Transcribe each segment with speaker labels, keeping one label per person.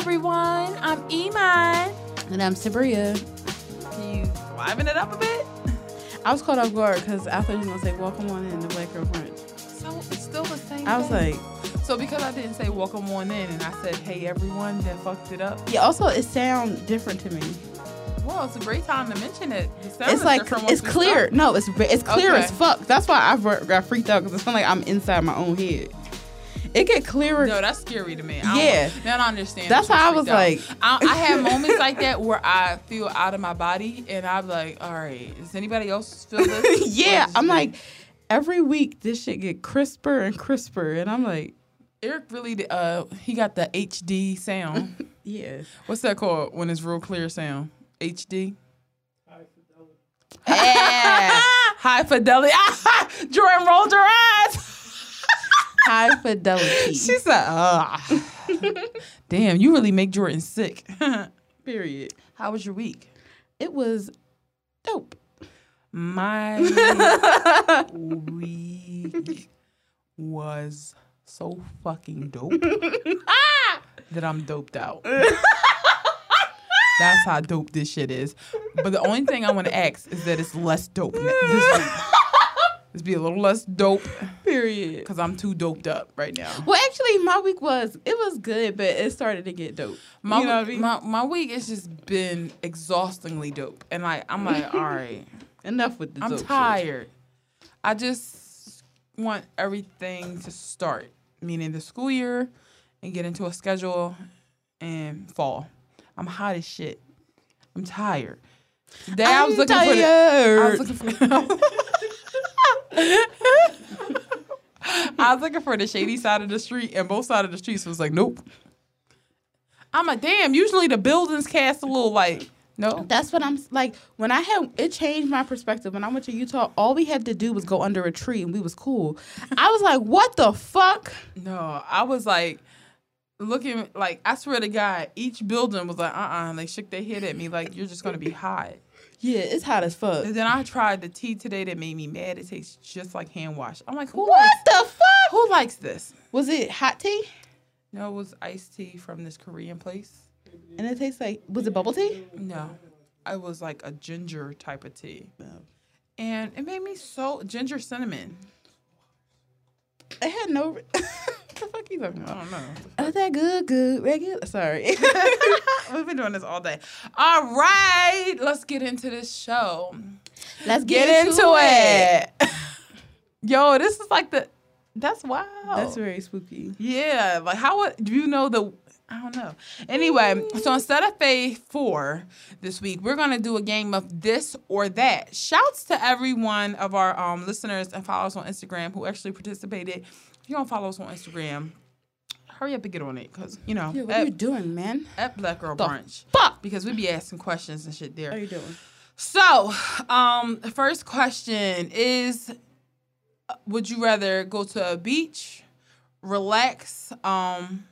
Speaker 1: everyone. I'm Iman.
Speaker 2: And I'm Sabria.
Speaker 1: Can you liven it up a bit?
Speaker 2: I was caught off guard because I thought you were going to say, welcome on in the Black Girl Brunch.
Speaker 1: So it's still the same.
Speaker 2: I was
Speaker 1: thing?
Speaker 2: like,
Speaker 1: so because I didn't say welcome on in and I said hey everyone, then fucked it up.
Speaker 2: yeah, also, it sounds different to me.
Speaker 1: Well, it's a great time to mention it. It
Speaker 2: It's like, it's clear. No, it's it's clear
Speaker 1: Okay.
Speaker 2: as fuck. That's why I got freaked out because it sounded like I'm inside my own head. It get clearer.
Speaker 1: No, that's scary to me. I
Speaker 2: Yeah.
Speaker 1: don't, now I understand.
Speaker 2: That's
Speaker 1: that
Speaker 2: why I was
Speaker 1: freaked
Speaker 2: like-
Speaker 1: I, I have moments like that where I feel out of my body, and I'm like, all right, does anybody else feel this?
Speaker 2: Yeah, I'm
Speaker 1: it-
Speaker 2: like, every week this shit get crisper and crisper. And I'm like,
Speaker 1: Eric really, uh, he got the HD sound.
Speaker 2: yeah.
Speaker 1: What's that called when it's real clear sound? HD. High fidelity.
Speaker 2: Yeah.
Speaker 1: High fidelity. Jordan rolled her eyes.
Speaker 2: High fidelity.
Speaker 1: She said, "Ah, damn, you really make Jordan sick."
Speaker 2: Period.
Speaker 1: How was your week?
Speaker 2: It was dope.
Speaker 1: My week was so fucking dope that I'm doped out. That's how dope this shit is. But the only thing I want to ask is that it's less dope this week. Let's be a little less dope
Speaker 2: Period.
Speaker 1: because I'm too doped up right now.
Speaker 2: Well, actually, my week was it was good, but it started to get dope.
Speaker 1: My,
Speaker 2: you know what I mean?
Speaker 1: my my week has just been exhaustingly dope, and like I'm like, all right,
Speaker 2: Enough with the
Speaker 1: I'm
Speaker 2: dope shit.
Speaker 1: tired. I just want everything to start, meaning the school year, and get into a schedule and fall. I'm hot as shit. I'm tired. Today I was
Speaker 2: I'm
Speaker 1: looking for. The, I was
Speaker 2: tired.
Speaker 1: looking for. I was looking for the shady side of the street, and both sides of the streets was like, nope. I'm like, damn. Usually the buildings cast a little light. no.
Speaker 2: That's what I'm like. When I had it changed my perspective. When I went to Utah, all we had to do was go under a tree and we was cool. I was like, what the fuck?
Speaker 1: No, I was like looking like I swear to God, each building was like uh uh and they shook their head at me like you're just gonna be hot.
Speaker 2: Yeah, it's hot as fuck.
Speaker 1: And then I tried the tea today that made me mad. It tastes just like hand wash. I'm like, who
Speaker 2: What
Speaker 1: likes
Speaker 2: the fuck?
Speaker 1: who likes this?
Speaker 2: Was it hot tea?
Speaker 1: No, it was iced tea from this Korean place.
Speaker 2: And it tastes like was it bubble tea?
Speaker 1: No. It was like a ginger type of tea. And it made me so ginger cinnamon.
Speaker 2: It had no. the fuck you talking about?
Speaker 1: I don't know.
Speaker 2: Oh, that good, good, regular. Sorry.
Speaker 1: We've been doing this all day. All right, let's get into this show.
Speaker 2: Let's
Speaker 1: get, into, it. Yo, this is like the that's wild.
Speaker 2: That's very spooky.
Speaker 1: yeah, like how would do you know the I don't know. Anyway, so instead of Faith 4 this week, we're gonna do a game of this or that. Shouts to every one of our um listeners and followers on Instagram who actually participated. If you don't follow us on Instagram, hurry up and get on it, cause you know
Speaker 2: Yeah, what
Speaker 1: at,
Speaker 2: are you doing, man?
Speaker 1: at Black Girl
Speaker 2: The
Speaker 1: Brunch.
Speaker 2: Fuck.
Speaker 1: Because we'd be asking questions and shit there.
Speaker 2: Are you doing?
Speaker 1: So, um, the first question is uh, would you rather go to a beach, relax, um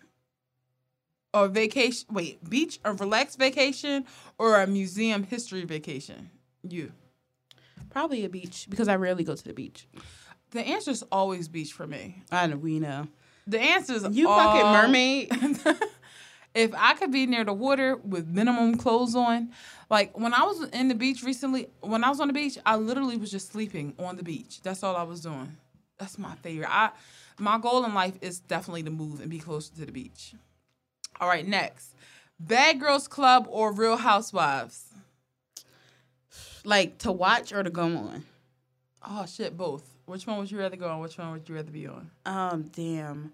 Speaker 1: or vacation wait, beach or relax vacation or a museum history vacation? You.
Speaker 2: Probably a beach because I rarely go to the beach.
Speaker 1: The answer is always beach for me.
Speaker 2: I know we know.
Speaker 1: The answer is
Speaker 2: You
Speaker 1: all-
Speaker 2: fucking mermaid.
Speaker 1: if I could be near the water with minimum clothes on, like when I was in the beach recently, when I was on the beach, I literally was just sleeping on the beach. That's all I was doing. That's my favorite. I my goal in life is definitely to move and be closer to the beach. All right, next. Bad Girls Club or Real Housewives?
Speaker 2: like to watch or to go on.
Speaker 1: Oh shit, both. Which one would you rather go on? Which one would you rather be on?
Speaker 2: Um, damn.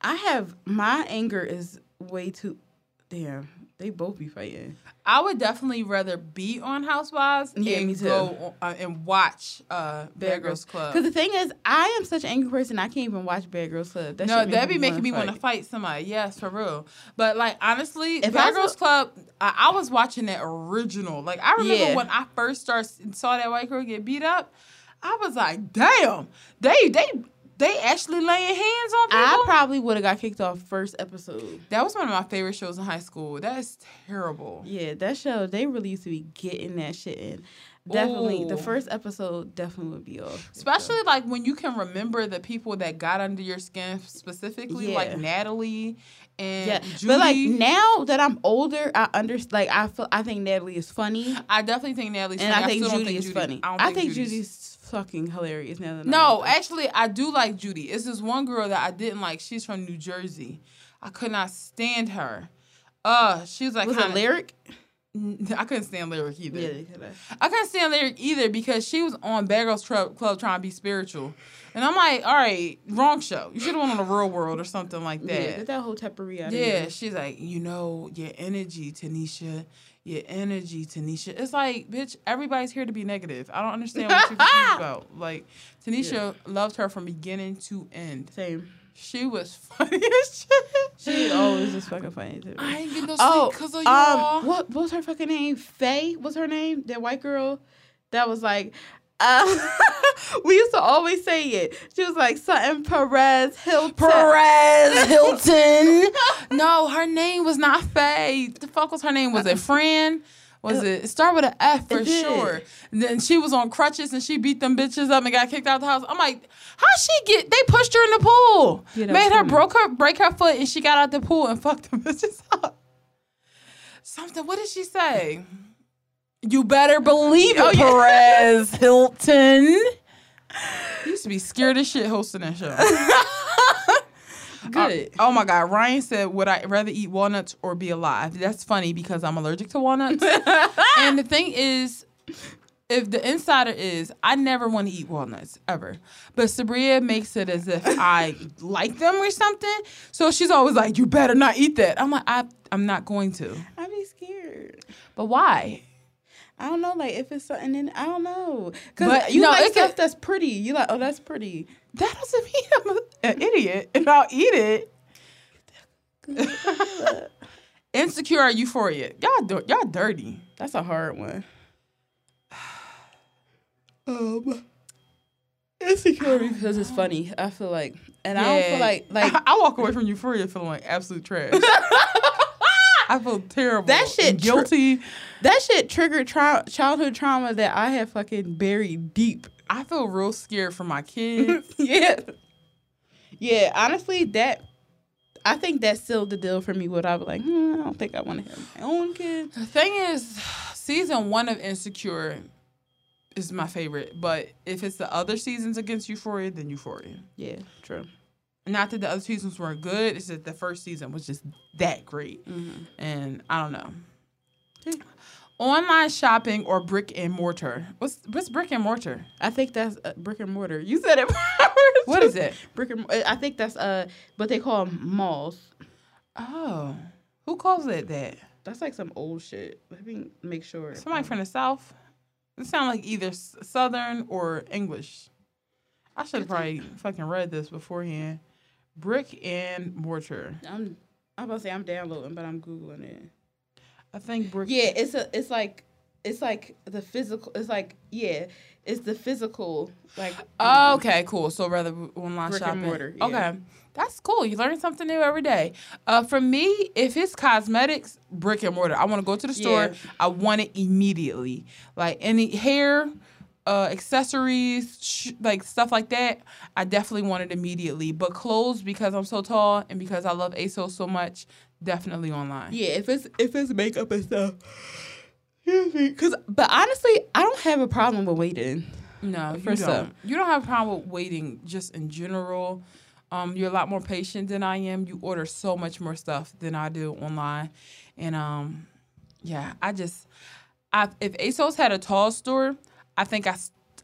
Speaker 2: I have my anger is way too. Damn, they both be fighting.
Speaker 1: I would definitely rather be on Housewives
Speaker 2: Yeah,
Speaker 1: and go on, uh, and watch uh, Bad, Girls Club.
Speaker 2: Because the thing is, I am such an angry person. I can't even watch Bad Girls Club. That
Speaker 1: no, that'd be making me want to
Speaker 2: fight.
Speaker 1: somebody. Yes, for real. But like honestly,
Speaker 2: If
Speaker 1: Bad
Speaker 2: I
Speaker 1: Girls Club, I, I was watching that original. Like I remember
Speaker 2: Yeah.
Speaker 1: when I first started saw that white girl get beat up. I was like, damn, they they they actually laying hands on people.
Speaker 2: I probably would have got kicked off first episode.
Speaker 1: that was one of my favorite shows in high school. That is terrible.
Speaker 2: Yeah, that show they really used to be getting that shit in. definitely the first episode definitely would be off.
Speaker 1: Especially like when you can remember the people that got under your skin specifically, like Natalie and
Speaker 2: yeah,
Speaker 1: Judy.
Speaker 2: but like now that I'm older, I understand. Like I feel, I think Natalie is funny,
Speaker 1: I definitely think Natalie's
Speaker 2: and
Speaker 1: funny.
Speaker 2: I think
Speaker 1: don't
Speaker 2: Judy is funny.
Speaker 1: I, don't
Speaker 2: I think
Speaker 1: Judy's-
Speaker 2: Judy's fucking hilarious now that
Speaker 1: No, actually, I do like Judy. It's this one girl that I didn't like. She's from New Jersey. I could not stand her. Uh, she was like
Speaker 2: was
Speaker 1: kinda,
Speaker 2: it lyric?
Speaker 1: I couldn't stand lyric either.
Speaker 2: Yeah,
Speaker 1: I couldn't stand lyric either because she was on Bad Girls Club trying to be spiritual, and I'm like, all right, wrong show. You should have went on the Real World or something like
Speaker 2: yeah.
Speaker 1: that.
Speaker 2: Get that whole teppery out
Speaker 1: Yeah, she's like, you know, your energy, Tanisha. Your energy, Tanisha. It's like, bitch, everybody's here to be negative. I don't understand what you're confused about. Like, Tanisha loved her from beginning to end.
Speaker 2: Same.
Speaker 1: She was funny as shit.
Speaker 2: She always is fucking funny too.
Speaker 1: I ain't get no sleep
Speaker 2: Oh,
Speaker 1: because of y'all.
Speaker 2: um, what, what was her fucking name? Faye was her name. That white girl that was like, uh, we used to always say it. She was like something Perez Hilton.
Speaker 1: Perez Hilton. no, her name was not Faye. The fuck was her name? Was it Fran? Was it, it started with an F for sure? And then she was on crutches and she beat them bitches up and got kicked out of the house. I'm like, how she get? They pushed her in the pool, made her broke her break her foot, and she got out the pool and fucked them bitches up. Something. What did she say? You better believe oh, it,
Speaker 2: Oh, yeah.
Speaker 1: Perez Hilton. You used to be scared as shit hosting that show.
Speaker 2: Good.
Speaker 1: Uh, oh my God. Ryan said, Would I rather eat walnuts or be alive? That's funny because I'm allergic to walnuts. and the thing is, if the insider is, I never want to eat walnuts ever. But Sabria makes it as if I like them or something. So she's always like, You better not eat that. I'm like, I, I'm not going to.
Speaker 2: I'd be scared.
Speaker 1: But why?
Speaker 2: I don't know, like if it's something in I don't know. Cause
Speaker 1: But,
Speaker 2: you
Speaker 1: no,
Speaker 2: like stuff that's pretty. You like, oh, that's pretty.
Speaker 1: That doesn't mean I'm a- an idiot and I'll eat it. Insecure or euphoria? Y'all, y'all dirty.
Speaker 2: That's a hard one. Um, insecure because it's funny. I feel like, and I don't feel like like
Speaker 1: I, walk away from Euphoria feeling like absolute trash. I feel terrible.
Speaker 2: That shit
Speaker 1: guilty.
Speaker 2: that shit triggered trau- childhood trauma that I have fucking buried deep.
Speaker 1: I feel real scared for my kids.
Speaker 2: yeah, yeah. Honestly, that I think that sealed the deal for me. What I was like, hmm, I don't think I want to have my own kids.
Speaker 1: the thing is, season one of Insecure is my favorite, but if it's the other seasons against Euphoria, then Euphoria.
Speaker 2: Yeah, true.
Speaker 1: Not that the other seasons weren't good. It's that the first season was just that great,
Speaker 2: Mm-hmm.
Speaker 1: and I don't know. Online shopping or brick and mortar? What's what's brick and mortar?
Speaker 2: I think that's uh, brick and mortar. You said it.
Speaker 1: What is it?
Speaker 2: Brick and I think that's uh what they call them malls.
Speaker 1: Oh, who calls it that?
Speaker 2: That's like some old shit. Let me make sure.
Speaker 1: Somebody from the south. It sounds like either southern or English. I should have probably fucking read this beforehand. Brick and mortar.
Speaker 2: I'm I'm about to say I'm downloading, but I'm googling it.
Speaker 1: I think brick.
Speaker 2: Yeah, it's a it's like it's like the physical. It's like yeah, it's the physical like.
Speaker 1: Oh, okay, cool. So rather online
Speaker 2: Brick and
Speaker 1: shopping.
Speaker 2: mortar, yeah.
Speaker 1: Okay, that's cool. You learn something new every day. Uh, for me, if it's cosmetics, brick and mortar. I want to go to the store.
Speaker 2: Yeah.
Speaker 1: I want it immediately. Like any hair, uh, accessories, sh- like stuff like that. I definitely want it immediately. But clothes, because I'm so tall and because I love ASOS so much, definitely online.
Speaker 2: Yeah, if it's if it's makeup and stuff. Cause, but honestly, I don't have a problem with waiting.
Speaker 1: No, you
Speaker 2: For
Speaker 1: don't.
Speaker 2: some.
Speaker 1: You don't have a problem with waiting just in general. Um, you're a lot more patient than I am. You order so much more stuff than I do online. And um, yeah, I just I if ASOS had a tall store, I think I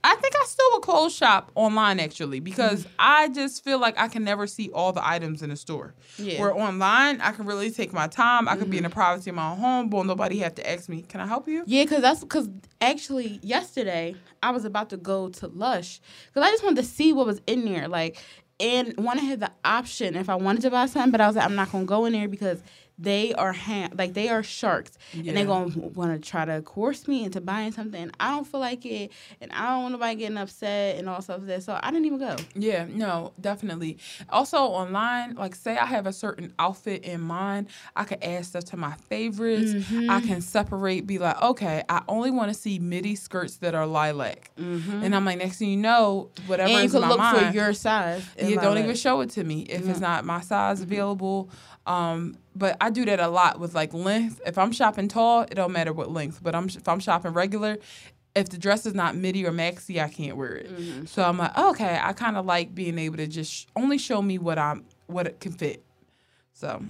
Speaker 1: I think I still would close shop online actually because mm-hmm. I just feel like I can never see all the items in the store.
Speaker 2: Yeah.
Speaker 1: Where online, I can really take my time. I could be in the mm-hmm. privacy of my own home, but nobody have to ask me, "Can I help you?"
Speaker 2: Yeah, cause that's cause actually yesterday I was about to go to Lush because I just wanted to see what was in there, like, and want to have the option if I wanted to buy something, but I was like, I'm not gonna go in there because they are like they are sharks, and they're gonna want to try to coerce me into buying something. I don't feel like it, and I don't want nobody getting upset and all stuff like that. So I didn't even go.
Speaker 1: Yeah, no, definitely. Also online, like say I have a certain outfit in mind, I could add stuff to my favorites.
Speaker 2: Mm-hmm.
Speaker 1: I can separate, be like, okay, I only want to see midi skirts that are lilac, and I'm like, next thing you know, whatever
Speaker 2: Mm-hmm. and you
Speaker 1: is in
Speaker 2: could
Speaker 1: my
Speaker 2: look
Speaker 1: mind,
Speaker 2: for your size. and
Speaker 1: you
Speaker 2: like
Speaker 1: don't even show it to me if it's not my size available. Um, but I do that a lot with like length. If I'm shopping tall, it don't matter what length. But I'm if I'm shopping regular, if the dress is not midi or maxi, I can't wear it. So I'm like, okay, I kind of like being able to just sh- only show me what I'm what it can fit. So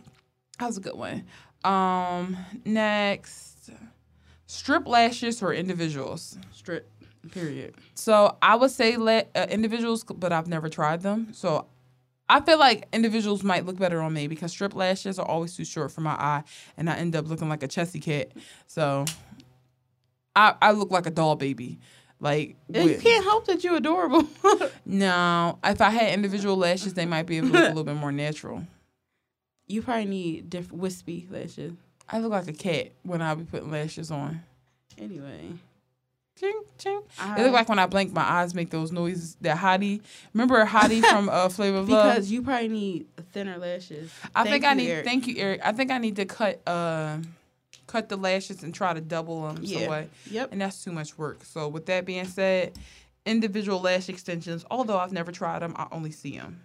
Speaker 1: that was a good one. Um, next, strip lashes for individuals.
Speaker 2: strip. Period.
Speaker 1: So I would say let uh, individuals, but I've never tried them. So I feel like individuals might look better on me because strip lashes are always too short for my eye, and I end up looking like a chessy cat. So I I look like a doll baby. Like
Speaker 2: you
Speaker 1: with-
Speaker 2: can't help that you're adorable.
Speaker 1: no, if I had individual lashes, they might be able to look a little bit more natural.
Speaker 2: you probably need different wispy lashes.
Speaker 1: I look like a cat when I be putting lashes on.
Speaker 2: Anyway,
Speaker 1: Ching, ching.
Speaker 2: I-
Speaker 1: It look like when I blink, my eyes make those noises. That Hottie, remember Hottie from uh, Flavor of Love?
Speaker 2: because you probably need thinner lashes.
Speaker 1: I
Speaker 2: Thank
Speaker 1: think I need.
Speaker 2: Eric.
Speaker 1: Thank you, Eric. I think I need to cut uh, cut the lashes and try to double them
Speaker 2: Yeah.
Speaker 1: way,
Speaker 2: Yep.
Speaker 1: and that's too much work. So with that being said, individual lash extensions. Although I've never tried them, I only see them.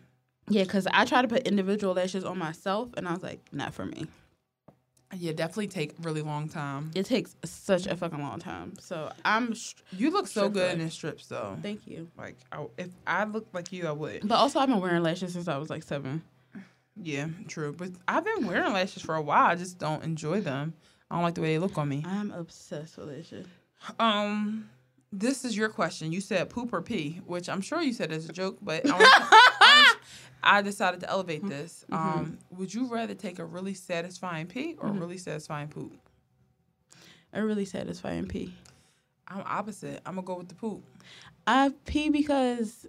Speaker 2: Yeah, because I tried to put individual lashes on myself, and I was like, not for me.
Speaker 1: Yeah, definitely take really long time.
Speaker 2: It takes such a fucking long time. So I'm.
Speaker 1: You look so good
Speaker 2: lash.
Speaker 1: in strips, though.
Speaker 2: thank you.
Speaker 1: Like, I, if I looked like you, I would.
Speaker 2: But also, I've been wearing lashes since I was like seven.
Speaker 1: Yeah, true. But I've been wearing lashes for a while. I just don't enjoy them. I don't like the way they look on me.
Speaker 2: I'm obsessed with lashes.
Speaker 1: Um, this is your question. You said poop or pee, which I'm sure you said as a joke, but I, I decided to elevate this. Um, would you rather take a really satisfying pee or a really satisfying poop?
Speaker 2: A really satisfying pee.
Speaker 1: I'm opposite. I'm gonna go with the poop.
Speaker 2: I pee because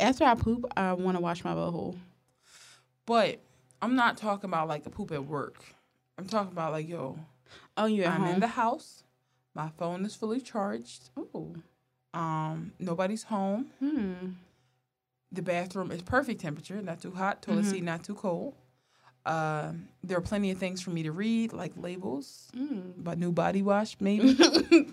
Speaker 2: after I poop, I want to wash my butthole.
Speaker 1: But I'm not talking about like a poop at work. I'm talking about like, yo,
Speaker 2: Oh, you at
Speaker 1: I'm in the house. My phone is fully charged.
Speaker 2: oh.
Speaker 1: Um, nobody's home.
Speaker 2: Hmm.
Speaker 1: The bathroom is perfect temperature, not too hot. Toilet
Speaker 2: Mhm.
Speaker 1: seat, not too cold. Um, there are plenty of things for me to read, like labels,
Speaker 2: Mm.
Speaker 1: about new body wash, maybe.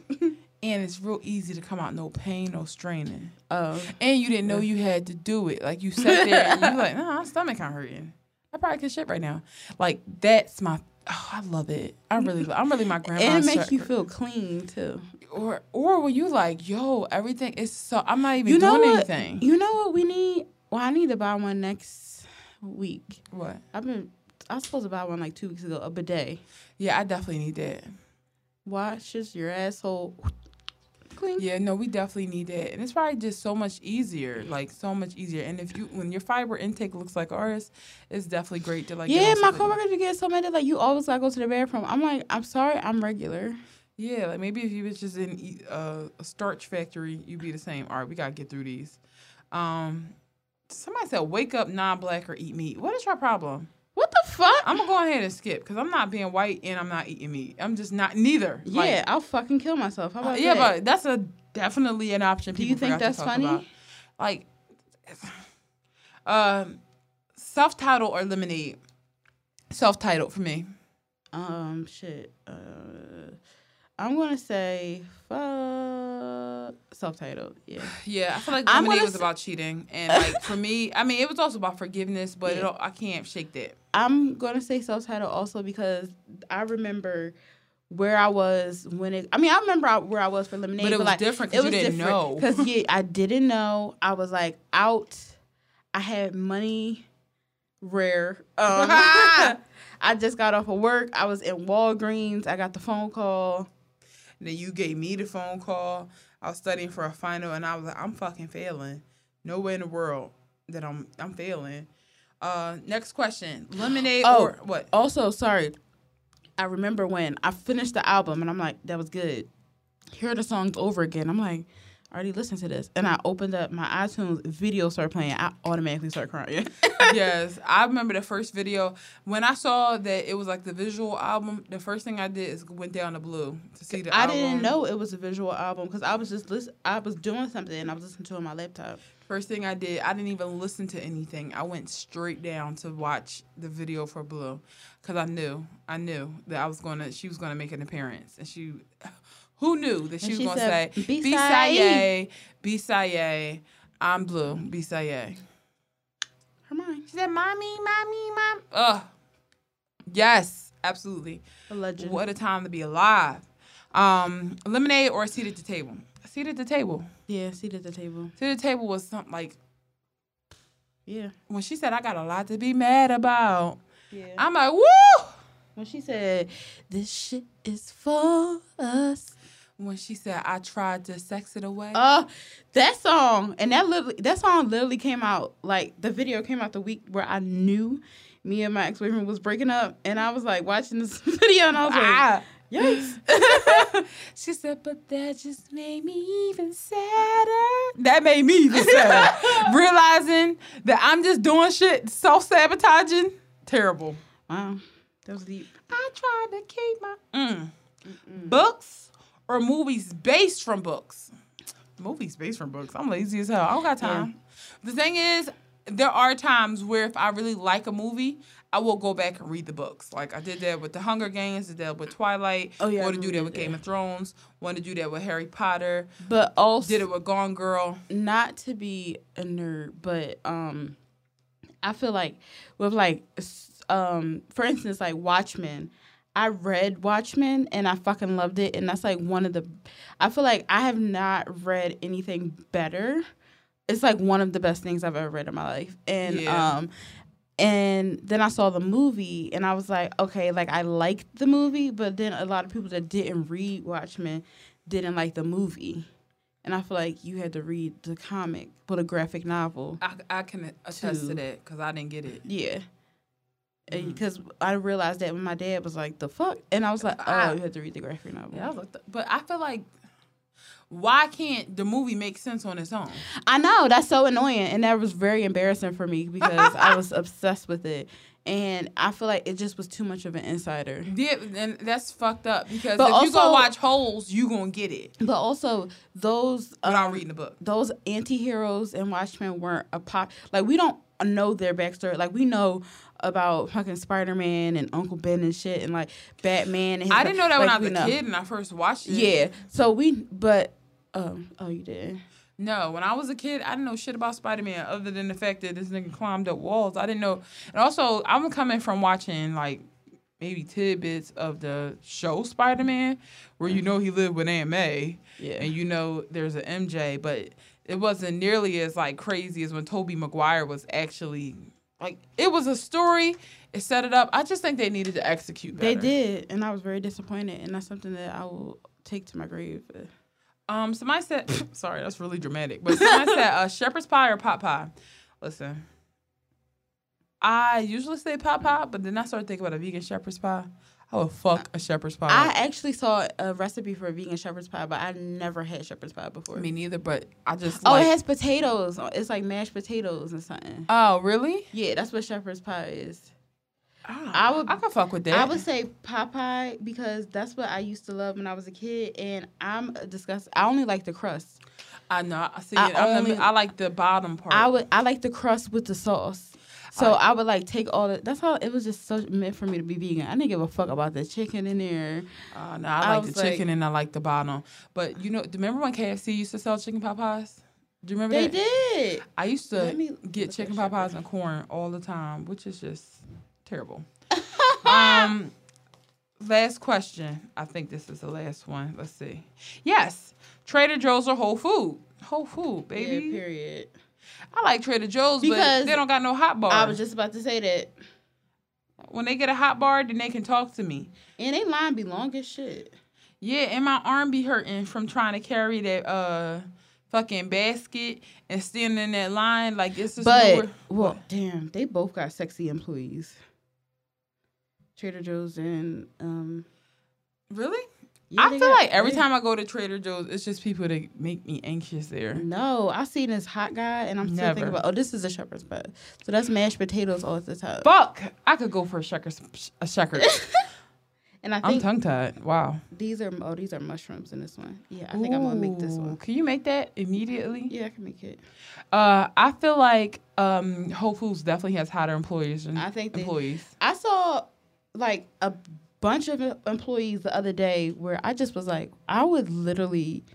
Speaker 1: and it's real easy to come out no pain, no straining.
Speaker 2: oh.
Speaker 1: And you didn't know you had to do it. Like you sat there and you like, nah, my stomach kind of hurting. I probably could shit right now. Like that's my. Oh, I love it. I really, I'm really my grandma.
Speaker 2: And it makes you feel clean too.
Speaker 1: Or or when you like, yo, everything is so. I'm not even
Speaker 2: You know
Speaker 1: doing
Speaker 2: what?
Speaker 1: anything.
Speaker 2: You know what we need? Well, I need to buy one next week.
Speaker 1: what?
Speaker 2: I've been. I was supposed to buy one like two weeks ago. A bidet
Speaker 1: Yeah, I definitely need that.
Speaker 2: washes your asshole clean.
Speaker 1: Yeah, no, we definitely need that, and it's probably just so much easier, like so much easier. And if you, when your fiber intake looks like ours, it's definitely great to like.
Speaker 2: Yeah, my coworkers get so mad. They're like, "You always gotta go to the bathroom." I'm like, "I'm sorry, I'm regular."
Speaker 1: Yeah, like maybe if you was just in e- uh, a starch factory, you'd be the same. All right, we gotta get through these. Um, somebody said, "Wake up non-black or eat meat." What is your problem?
Speaker 2: What the fuck?
Speaker 1: I'm gonna go ahead and skip because I'm not being white and I'm not eating meat. I'm just not neither.
Speaker 2: yeah,
Speaker 1: Like,
Speaker 2: I'll fucking kill myself. How
Speaker 1: uh,
Speaker 2: about
Speaker 1: yeah,
Speaker 2: that?
Speaker 1: but that's a definitely an option.
Speaker 2: Do you think that's funny?
Speaker 1: about. Like, um, self-titled or lemonade. Self-titled for me.
Speaker 2: Um, shit. Uh, I'm gonna say fuck self-titled. Yeah.
Speaker 1: Yeah, I feel like
Speaker 2: I'm
Speaker 1: lemonade
Speaker 2: gonna
Speaker 1: was
Speaker 2: s-
Speaker 1: about cheating, and like for me, I mean, it was also about forgiveness, but it,
Speaker 2: Yeah.
Speaker 1: I can't shake that.
Speaker 2: I'm gonna say self-titled also because I remember where I was when it. I mean, I remember I- where I was for lemonade,
Speaker 1: But it was
Speaker 2: like,
Speaker 1: different 'cause you didn't know.
Speaker 2: Because yeah, I didn't know. I was like out. I had money, rare. Um, I just got off of work. I was in Walgreens. I got the phone call.
Speaker 1: And then you gave me the phone call. I was studying for a final, and I was like, I'm fucking failing. No way in the world that I'm I'm failing. Uh, next question: lemonade
Speaker 2: Oh.
Speaker 1: or what?
Speaker 2: Also, sorry. I remember when I finished the album and I'm like, that was good. Hear the songs over again. I'm like, I already listened to this. And I opened up my iTunes video started playing. I automatically start crying.
Speaker 1: yes, I remember the first video when I saw that it was like the visual album. The first thing I did is went down to Blue to see the.
Speaker 2: I
Speaker 1: album.
Speaker 2: didn't know it was a visual album because I was just listen. I was doing something and I was listening to it on my laptop.
Speaker 1: First thing I did, I didn't even listen to anything. I went straight down to watch the video for Blue, because I knew, I knew that I was gonna, she was gonna make an appearance, and she, who knew that she
Speaker 2: And
Speaker 1: was
Speaker 2: she
Speaker 1: gonna
Speaker 2: said,
Speaker 1: say,
Speaker 2: "Be
Speaker 1: "Bisaye, Bisaye, I'm Blue, Bisaye."
Speaker 2: Hermione,
Speaker 1: She said, "Mommy, mommy, mom." Ugh. Yes, absolutely.
Speaker 2: a legend.
Speaker 1: What a time to be alive. Um, lemonade or a seat at the table. A seat at the table.
Speaker 2: Yeah, seat at the table.
Speaker 1: Seat at the table was something like
Speaker 2: Yeah.
Speaker 1: when she said, "I got a lot to be mad about."
Speaker 2: Yeah.
Speaker 1: I'm like, "Woo!"
Speaker 2: when she said, "This shit is for us."
Speaker 1: When she said, "I tried to sex it away."
Speaker 2: Uh, that song and that literally that song literally came out like the video came out the week where I knew me and my ex boyfriend was breaking up, and I was like watching this video, and I was like,
Speaker 1: ah.
Speaker 2: "Yikes!"
Speaker 1: she said, but that just made me even sadder. That made me even sadder. Realizing that I'm just doing shit, self sabotaging. Terrible.
Speaker 2: wow, that was deep.
Speaker 1: I tried to keep my. Mm. Books or movies based from books? Movies based from books. I'm lazy as hell. I don't got time. The thing is, there are times where if I really like a movie, I will go back and read the books. Like I did that with The Hunger Games, did that with Twilight.
Speaker 2: Oh, yeah, I
Speaker 1: Want to do that with
Speaker 2: that.
Speaker 1: Game of Thrones. Want to do that with Harry Potter.
Speaker 2: But also,
Speaker 1: Did it with Gone Girl.
Speaker 2: not to be a nerd, but um, I feel like with like um, for instance, like Watchmen. I read Watchmen and I fucking loved it, and that's like one of the. I feel like I have not read anything better. It's like one of the best things I've ever read in my life, and
Speaker 1: Yeah.
Speaker 2: um, and then I saw the movie, and I was like, okay, like I liked the movie, but then a lot of people that didn't read Watchmen didn't like the movie. And I feel like you had to read the comic, but a graphic novel.
Speaker 1: I, I can attest to
Speaker 2: Two.
Speaker 1: that because I didn't get it.
Speaker 2: Yeah. Because I realized that when my dad was like, the fuck? And I was like, oh,
Speaker 1: I-
Speaker 2: you had to read the graphic novel.
Speaker 1: Yeah, I but I feel like why can't the movie make sense on its own?
Speaker 2: I know. That's so annoying. And that was very embarrassing for me because I was obsessed with it. And I feel like it just was too much of an insider.
Speaker 1: Yeah, and that's fucked up because
Speaker 2: But
Speaker 1: if you go watch Holes, you gonna get it
Speaker 2: But also, those
Speaker 1: without
Speaker 2: um,
Speaker 1: reading the book.
Speaker 2: those anti-heroes and Watchmen weren't a pop like we don't know their backstory. Like we know about fucking Spider-Man and Uncle Ben and shit and like Batman and
Speaker 1: I didn't know that when I was a
Speaker 2: know.
Speaker 1: kid and I first watched it.
Speaker 2: Yeah. So we but um oh you did.
Speaker 1: No, when I was a kid, I didn't know shit about Spider Man other than the fact that this nigga climbed up walls. I didn't know, and also I'm coming from watching like maybe tidbits of the show Spider Man, where you know he lived with Aunt May,
Speaker 2: Yeah.
Speaker 1: and you know there's an MJ, but it wasn't nearly as like crazy as when Tobey Maguire was actually like it was a story. It set it up. I just think they needed to execute better.
Speaker 2: They did, and I was very disappointed, and that's something that I will take to my grave.
Speaker 1: Um, somebody said, sorry, that's really dramatic, but somebody said, uh, shepherd's pie or pot pie. Listen, I usually say pot pie, but then I started thinking about a vegan shepherd's pie. I would fuck a shepherd's pie.
Speaker 2: I actually saw a recipe for a vegan shepherd's pie, but I never had shepherd's pie before.
Speaker 1: Me neither, but I just
Speaker 2: oh,
Speaker 1: like.
Speaker 2: it has potatoes. It's like mashed potatoes and something.
Speaker 1: oh, really?
Speaker 2: Yeah, that's what shepherd's pie is.
Speaker 1: Oh,
Speaker 2: I would-
Speaker 1: I could fuck with that.
Speaker 2: I would say pot pie because that's what I used to love when I was a kid, and I'm disgusted. I only like the crust.
Speaker 1: I know. I see
Speaker 2: I
Speaker 1: it.
Speaker 2: Only-
Speaker 1: I like the bottom part.
Speaker 2: I would I like the crust with the sauce. So I, would like take all the. That's how it was just so meant for me to be vegan. I didn't give a fuck about the chicken in there.
Speaker 1: Uh, no, I
Speaker 2: I
Speaker 1: like the chicken
Speaker 2: like-
Speaker 1: and I like the bottom. But you know, do you remember when KFC used to sell chicken pot pies? Do you remember
Speaker 2: They
Speaker 1: that?
Speaker 2: did.
Speaker 1: I used to get chicken pot pies and corn all the time, which is just terrible. um, last question. I think this is the last one. Let's see. Yes, Trader Joe's or Whole Food. Whole Food,
Speaker 2: Yeah,
Speaker 1: baby.
Speaker 2: period.
Speaker 1: I like Trader Joe's, but
Speaker 2: Because
Speaker 1: they don't got no hot bar.
Speaker 2: I was just about to say that.
Speaker 1: when they get a hot bar, then they can talk to me.
Speaker 2: And they line be long as shit.
Speaker 1: Yeah, and my arm be hurting from trying to carry that uh fucking basket and standing in that line like this is
Speaker 2: But
Speaker 1: nowhere-
Speaker 2: well, damn, they both got sexy employees. Trader Joe's and um
Speaker 1: really.
Speaker 2: Yeah,
Speaker 1: I feel
Speaker 2: got-
Speaker 1: like every
Speaker 2: they-
Speaker 1: time I go to Trader Joe's, it's just people that make me anxious there.
Speaker 2: No, I seen this hot guy, and I'm still
Speaker 1: Never.
Speaker 2: thinking about. Oh, this is a shepherd's pie. So that's mashed potatoes all at the top.
Speaker 1: Fuck! I could go for a checkers. A checkers.
Speaker 2: and I
Speaker 1: I'm tongue tied. Wow.
Speaker 2: these are oh these are mushrooms in this one. Yeah, I think I'm gonna make this one.
Speaker 1: Can you make that immediately?
Speaker 2: Yeah, I can make it.
Speaker 1: Uh, I feel like um, Whole Foods definitely has hotter employees than
Speaker 2: I think they-
Speaker 1: employees.
Speaker 2: I saw like a bunch of employees the other day where I just was like, I would literally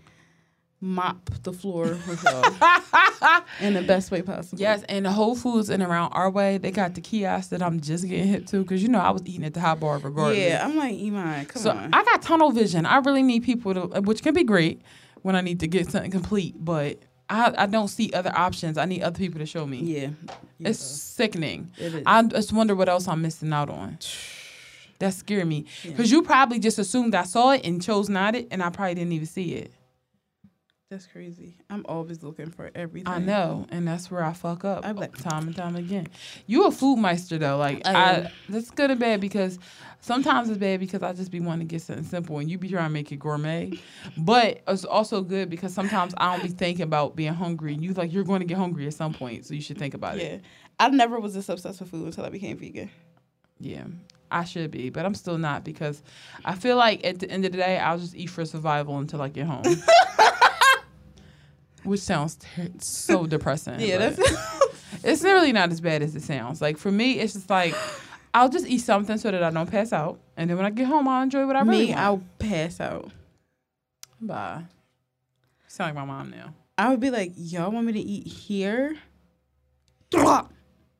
Speaker 2: mop the floor in the best way possible.
Speaker 1: Yes, and the Whole Foods in around our way, they got the kiosk that I'm just getting hit to because you know I was eating at the hot bar regardless.
Speaker 2: Yeah, I'm like, Iman, come
Speaker 1: so
Speaker 2: on.
Speaker 1: I got tunnel vision. I really need people to, which can be great when I need to get something complete, but I, I don't see other options. I need other people to show me.
Speaker 2: yeah.
Speaker 1: It's sickening.
Speaker 2: It is.
Speaker 1: I just wonder what else I'm missing out on. That scared me because you probably just assumed I saw it and chose not it, and I probably didn't even see it.
Speaker 2: That's crazy. I'm always looking for everything.
Speaker 1: I know, and that's where I fuck up
Speaker 2: I'm like-
Speaker 1: time and time again. You a food meister though, like
Speaker 2: I
Speaker 1: I, that's good and bad because sometimes it's bad because I just be wanting to get something simple and you be trying to make it gourmet, but it's also good because sometimes I don't be thinking about being hungry and you like you're going to get hungry at some point, so you should think about
Speaker 2: Yeah.
Speaker 1: it.
Speaker 2: Yeah, I never was this obsessed with food until I became vegan.
Speaker 1: Yeah, I should be, but I'm still not because I feel like at the end of the day I'll just eat for survival until I get home. Which sounds ter- so depressing.
Speaker 2: Yeah, that's
Speaker 1: It's really not as bad as it sounds. Like for me, it's just like I'll just eat something so that I don't pass out, and then when I get home, I'll enjoy what I really
Speaker 2: me.
Speaker 1: want.
Speaker 2: I'll pass out.
Speaker 1: Bye. You sound like my mom now.
Speaker 2: I would be like, y'all want me to eat here?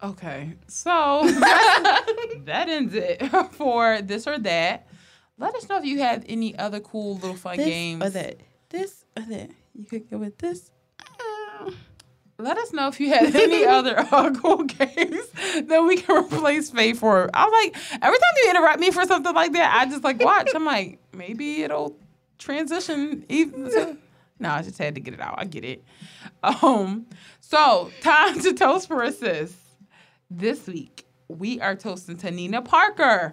Speaker 1: Okay, so that ends it for this or that. Let us know if you have any other cool little fun
Speaker 2: This
Speaker 1: games.
Speaker 2: or that. This or that. You could go with this. Uh,
Speaker 1: Let us know if you had any other uh, cool games that we can replace Faith for. I'm like, every time you interrupt me for something like that, I just like watch. I'm like, maybe it'll transition even to. No, I just had to get it out. I get it. Um, so time to toast for a sis. This week we are toasting to Nina Parker.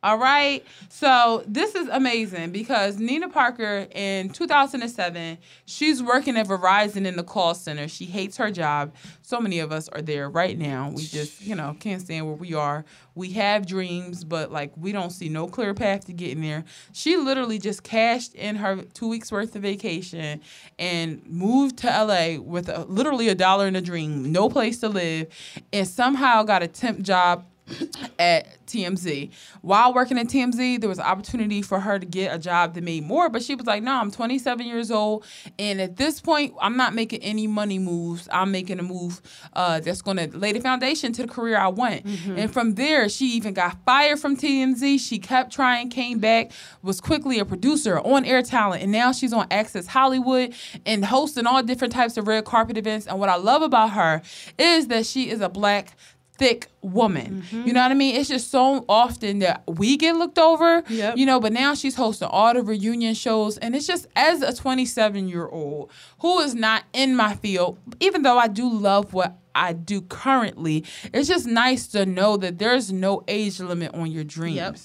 Speaker 1: All right. So this is amazing because Nina Parker in 2007, she's working at Verizon in the call center. She hates her job. So many of us are there right now. We just, you know, can't stand where we are. We have dreams, but like we don't see no clear path to getting there. She literally just cashed in her two weeks worth of vacation and moved to LA with a, literally a dollar in a dream, no place to live, and somehow got a temp job at TMZ. While working at TMZ, there was an opportunity for her to get a job that made more, but she was like, "No, I'm 27 years old, and at this point, I'm not making any money moves. I'm making a move uh, that's going to lay the foundation to the career I want." And from there, she even got fired from TMZ. She kept trying, came back, was quickly a producer on Air Talent, and now she's on Access Hollywood and hosting all different types of red carpet events. And what I love about her is that she is a black thick woman. Mm-hmm. You know what I mean? It's just so often that we get looked over.
Speaker 2: Yep.
Speaker 1: You know, but now she's hosting all the reunion shows. And it's just as a 27 year old who is not in my field, even though I do love what I do currently, it's just nice to know that there's no age limit on your dreams.
Speaker 2: Yep.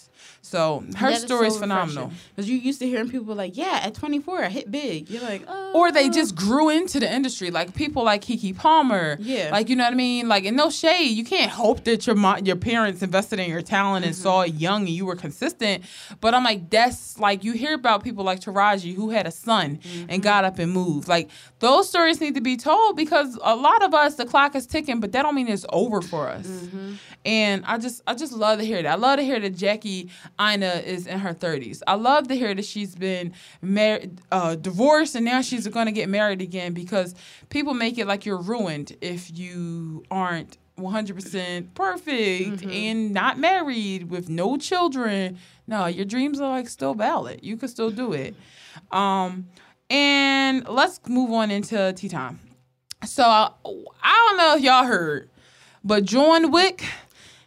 Speaker 1: So her
Speaker 2: That
Speaker 1: story is
Speaker 2: so
Speaker 1: phenomenal.
Speaker 2: Because you used to hearing people like, yeah, at 24, I hit big. You're like, oh.
Speaker 1: or they oh. just grew into the industry. Like people like Keke Palmer.
Speaker 2: Yeah.
Speaker 1: Like you know what I mean? Like in no shade, you can't hope that your mo- your parents invested in your talent and saw it young and you were consistent. But I'm like, that's like you hear about people like Taraji who had a son and mm-hmm. got up and moved. Like those stories need to be told because a lot of us, the clock is ticking, but that don't mean it's over for us. Mm-hmm. And I just I just love to hear that. I love to hear that Jackie Aina is in her 30s. I love to hear that she's been married, uh, divorced, and now she's going to get married again because people make it like you're ruined if you aren't 100% perfect and not married with no children. No, your dreams are like still valid. You can still do it. Um, and let's move on into tea time. So I, I don't know if y'all heard, but John Wick.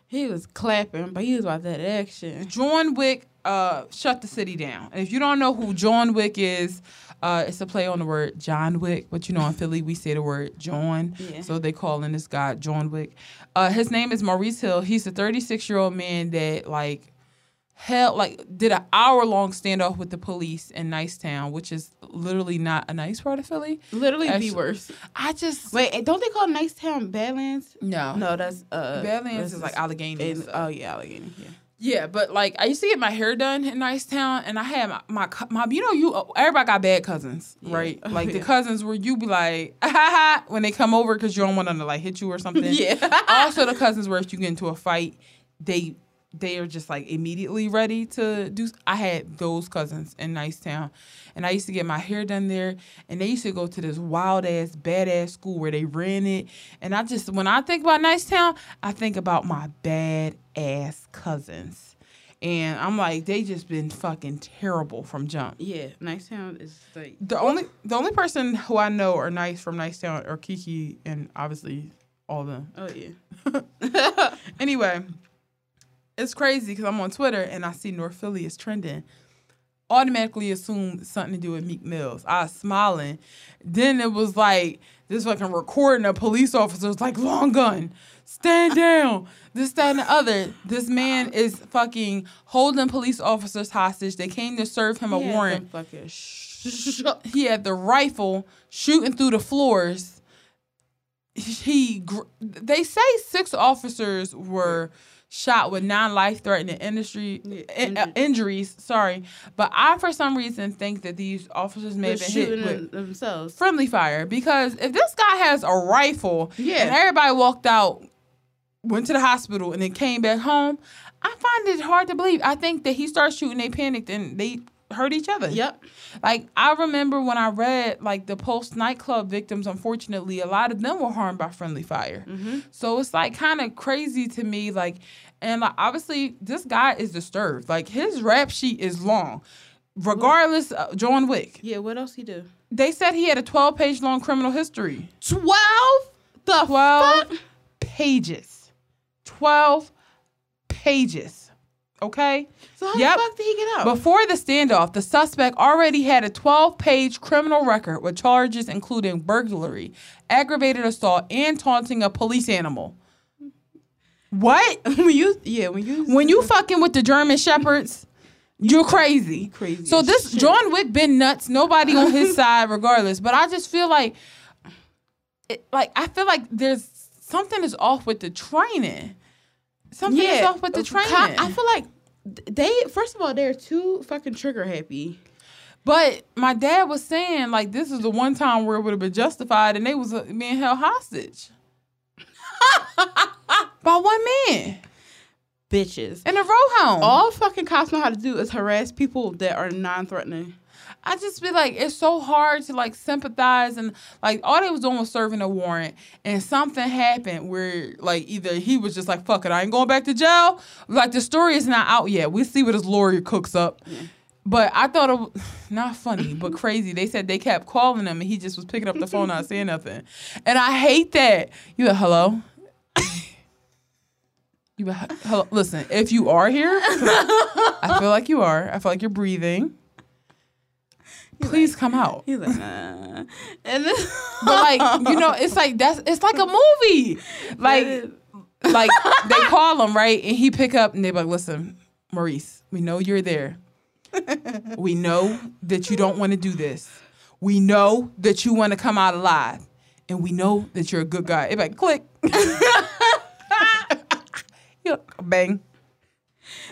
Speaker 2: He was clapping, but he was about that action.
Speaker 1: John Wick uh, shut the city down. And if you don't know who John Wick is, uh, it's a play on the word John Wick. But you know, in Philly, we say the word John.
Speaker 2: Yeah.
Speaker 1: So they call in this guy John Wick. Uh, his name is Maurice Hill. He's a 36 year old man that, like, held like did an hour long standoff with the police in Nicetown, which is literally not a nice part of Philly.
Speaker 2: Literally
Speaker 1: Actually-
Speaker 2: the worst.
Speaker 1: I just
Speaker 2: Wait, don't they call Nicetown Badlands?
Speaker 1: no
Speaker 2: No, that's uh
Speaker 1: Badlands is like Allegheny. and
Speaker 2: in-
Speaker 1: stuff.
Speaker 2: oh yeah, Allegheny. Yeah.
Speaker 1: Yeah, but like I used to get my hair done in Nicetown, and I had my my, my you know you everybody got bad cousins,
Speaker 2: Yeah.
Speaker 1: right?
Speaker 2: Oh,
Speaker 1: Like the cousins where you be like ah, ha, ha, when they come over because you don't want them to like hit you or something.
Speaker 2: Yeah.
Speaker 1: also, the cousins where if you get into a fight, they they are just like immediately ready to do. I had those cousins in Nicetown, and I used to get my hair done there, and they used to go to this wild ass badass school where they ran it, and I just when I think about Nicetown, I think about my bad ass cousins. And I'm like, they just been fucking terrible from jump.
Speaker 2: Yeah, Nicetown is like
Speaker 1: The only the only person who I know are nice from Nicetown are Kiki and obviously all of them.
Speaker 2: oh yeah.
Speaker 1: Anyway, it's crazy because I'm on Twitter and I see North Philly is trending. Automatically assume something to do with Meek Mills. I was smiling. Then it was like this fucking recording of police officers like long gun, stand down, this, that, and the other. This man is fucking holding police officers hostage. They came to serve him a
Speaker 2: He had
Speaker 1: warrant.
Speaker 2: Fucking sh-
Speaker 1: He had the rifle shooting through the floors. He, gr- they say six officers were shot with non-life threatening industry in- uh, injuries. Sorry, but I for some reason think that these officers may have
Speaker 2: They're
Speaker 1: been hit with
Speaker 2: themselves.
Speaker 1: friendly fire because if this guy has a rifle
Speaker 2: Yeah.
Speaker 1: and everybody walked out, went to the hospital, and then came back home, I find it hard to believe. I think that he starts shooting, they panicked, and they hurt each other.
Speaker 2: Yep.
Speaker 1: Like I remember when I read like the Pulse nightclub victims, unfortunately, a lot of them were harmed by friendly fire.
Speaker 2: Mm-hmm.
Speaker 1: So it's like kind of crazy to me. Like, and like obviously this guy is disturbed. Like his rap sheet is long. Regardless, uh, John Wick.
Speaker 2: Yeah. What else he do?
Speaker 1: They said he had a 12 page long criminal history.
Speaker 2: Twelve. The
Speaker 1: 12
Speaker 2: fuck?
Speaker 1: pages. 12 pages. Okay?
Speaker 2: So how
Speaker 1: Yep.
Speaker 2: the fuck did he get out?
Speaker 1: Before the standoff, the suspect already had a 12 page criminal record with charges including burglary, aggravated assault, and taunting a police animal. What?
Speaker 2: when you yeah when you
Speaker 1: When you fucking with the German Shepherds, you're crazy.
Speaker 2: Crazy
Speaker 1: So this
Speaker 2: shit.
Speaker 1: John Wick been nuts. Nobody on his side, regardless. But I just feel like, it, like I feel like there's something is off with the training. Something is off with the training.
Speaker 2: I feel like they first of all they're too fucking trigger happy.
Speaker 1: But my dad was saying like this is the one time where it would have been justified, and they was uh, being held hostage by one man
Speaker 2: Bitches.
Speaker 1: in a row home.
Speaker 2: All fucking cops know how to do is harass people that are non-threatening.
Speaker 1: I just feel like it's so hard to like sympathize and like all they was doing was serving a warrant, and something happened where like either he was just like fuck it, I ain't going back to jail. Like the story is not out yet. We see what his lawyer cooks up. But I thought it was not funny, but crazy. They said they kept calling him and he just was picking up the phone, not saying nothing. And I hate that. You like, hello? You be, hello? Listen, if you are here, I feel like you are. I feel like you're breathing. Please come out.
Speaker 2: He's like, nah. and then
Speaker 1: But like, you know, it's like that's it's like a movie. Like like they call him, right? And he pick up and they like, listen, Maurice, we know you're there. We know that you don't want to do this. We know that you want to come out alive. And we know that you're a good guy. It like click. Like, bang.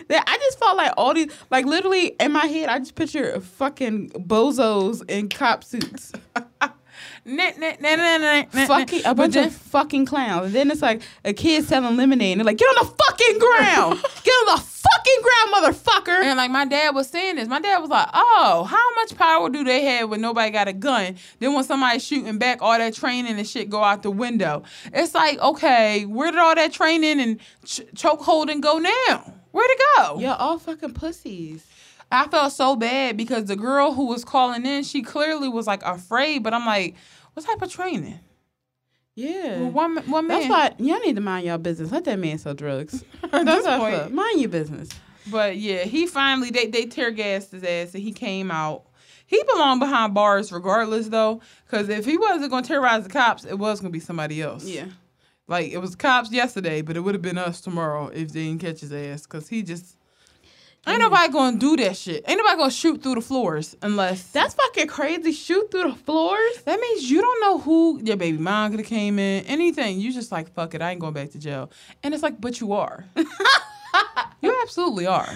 Speaker 2: That I just felt like all these, like literally in my head, I just picture fucking bozos in cop suits,
Speaker 1: Nah, nah, nah, nah, nah, nah,
Speaker 2: fucking a bunch
Speaker 1: then-
Speaker 2: of fucking clowns. And then it's like a kid selling lemonade, and they're like, "Get on the fucking ground! Get on the fucking ground, motherfucker!"
Speaker 1: And like my dad was saying this, my dad was like, "Oh, how much power do they have when nobody got a gun? Then when somebody's shooting back, all that training and shit go out the window. It's like, okay, where did all that training and ch- choke holding go now? Where'd it go?
Speaker 2: Y'all all fucking pussies.
Speaker 1: I felt so bad because the girl who was calling in, she clearly was like afraid. But I'm like, what type of training?
Speaker 2: Yeah.
Speaker 1: Well, one one man.
Speaker 2: That's why y'all need to mind y'all business. Let that man sell drugs.
Speaker 1: At
Speaker 2: That's
Speaker 1: this point.
Speaker 2: Mind your business.
Speaker 1: But yeah, he finally they they tear gassed his ass and he came out. He belonged behind bars regardless though, because if he wasn't gonna terrorize the cops, it was gonna be somebody else.
Speaker 2: Yeah.
Speaker 1: like it was cops yesterday, but it would have been us tomorrow if they didn't catch his ass. Cause he just Ain't nobody gonna do that shit. Ain't nobody gonna shoot through the floors unless
Speaker 2: That's fucking crazy. Shoot through the floors.
Speaker 1: that means you don't know who your baby mom could have came in. Anything. You just like fuck it. I ain't going back to jail. And it's like, but you are. you absolutely are.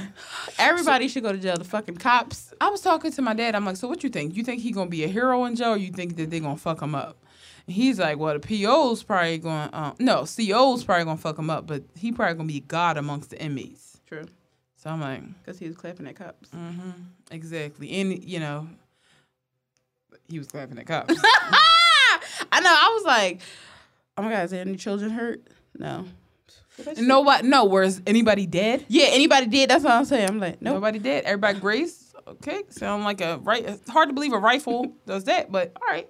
Speaker 2: Everybody should go to jail. The fucking cops.
Speaker 1: I was talking to my dad. I'm like, so what you think? You think he gonna be a hero in jail, or you think that they gonna fuck him up? And he's like, well, the PO's probably going. Um, no, CO's probably gonna fuck him up, but he probably gonna be God amongst the inmates.
Speaker 2: True.
Speaker 1: So I'm like,
Speaker 2: Because he was clapping at cops.
Speaker 1: mm-hmm, exactly. And you know, he was clapping at cops.
Speaker 2: I know. I was like, oh my god, is there any children hurt? No.
Speaker 1: no, what? No, where's anybody dead?
Speaker 2: Yeah, anybody dead. That's what I'm saying. I'm like, nope.
Speaker 1: Nobody dead. Everybody grace. Okay, sound like a right. It's hard to believe a rifle does that, but all right.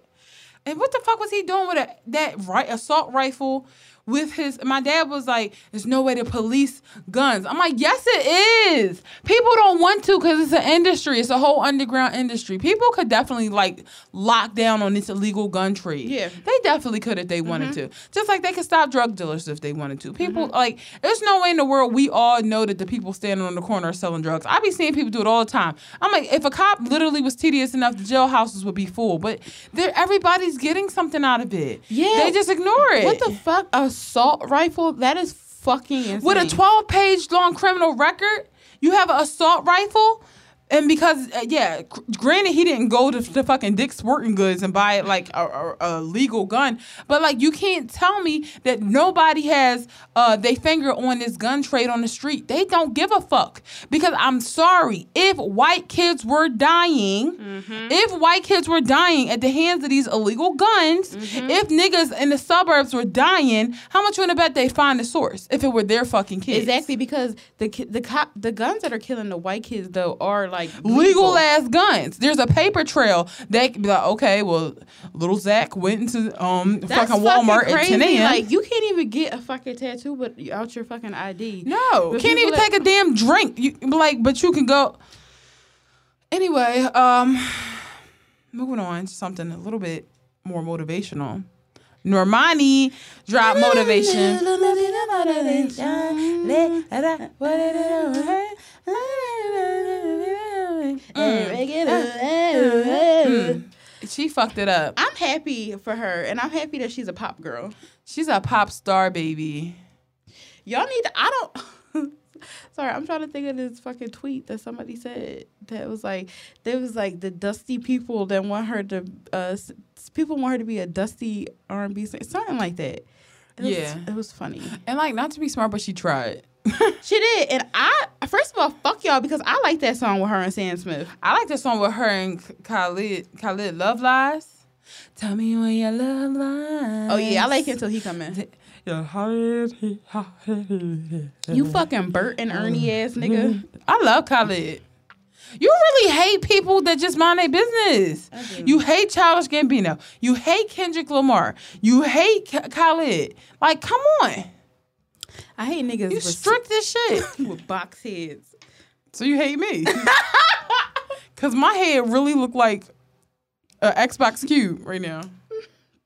Speaker 1: And what the fuck was he doing with a, that right assault rifle? With his, my dad was like, "There's no way to police guns." I'm like, "Yes, it is. People don't want to because it's an industry. It's a whole underground industry. People could definitely like lock down on this illegal gun trade.
Speaker 2: Yeah.
Speaker 1: they definitely could if they wanted mm-hmm. to. Just like they could stop drug dealers if they wanted to. People mm-hmm. like, there's no way in the world we all know that the people standing on the corner are selling drugs. I be seeing people do it all the time. I'm like, if a cop literally was tedious enough, the jailhouses would be full. But everybody's getting something out of it.
Speaker 2: Yeah.
Speaker 1: they just ignore it.
Speaker 2: What the fuck? Assault rifle? That is fucking insane.
Speaker 1: With a 12 page long criminal record, you have an assault rifle. And because, uh, yeah, gr- granted, he didn't go to the fucking Dick's Sporting Goods and buy like a, a, a legal gun, but like you can't tell me that nobody has uh they finger on this gun trade on the street. They don't give a fuck because I'm sorry if white kids were dying, if white kids were dying at the hands of these illegal guns, if niggas in the suburbs were dying, how much you wanna bet they find the source if it were their fucking kids?
Speaker 2: Exactly because the the cop the guns that are killing the white kids though are like
Speaker 1: legal ass guns. There's a paper trail that could be like, okay, well, little Zach went into um
Speaker 2: That's
Speaker 1: fucking Walmart
Speaker 2: fucking
Speaker 1: at 10 a.m.
Speaker 2: Like you can't even get a fucking tattoo but out your fucking ID.
Speaker 1: no,
Speaker 2: The
Speaker 1: can't even
Speaker 2: that-
Speaker 1: take a damn drink. You like, but you can go. Anyway, um, moving on to something a little bit more motivational. Normani dropped motivation. Mm, mm, mm, mm. She fucked it up.
Speaker 2: I'm happy for her, and I'm happy that she's a pop girl.
Speaker 1: She's a pop star, baby.
Speaker 2: Y'all need to. I don't. Sorry, I'm trying to think of this fucking tweet that somebody said that was like there was like the dusty people that want her to uh people want her to be a dusty R&B singer, something like that. It was-
Speaker 1: Yeah.
Speaker 2: it was funny.
Speaker 1: And like, not to be smart, but she tried.
Speaker 2: She did, and I first of all fuck y'all because I like that song with her and Sam Smith.
Speaker 1: I like this song with her and Khalid. Khalid, Love Lies. Tell me when your love lies.
Speaker 2: Oh yeah, I like it until he come in.
Speaker 1: Your heart, heart.
Speaker 2: You fucking Bert and Ernie ass nigga.
Speaker 1: I love Khalid. You really hate people that just mind their business. You hate Childish Gambino. You hate Kendrick Lamar. You hate K- Khalid. Like, come on.
Speaker 2: I hate niggas
Speaker 1: You
Speaker 2: with,
Speaker 1: strict this shit.
Speaker 2: You with box heads.
Speaker 1: So you hate me. Cause my head really look like an Xbox Cube right now.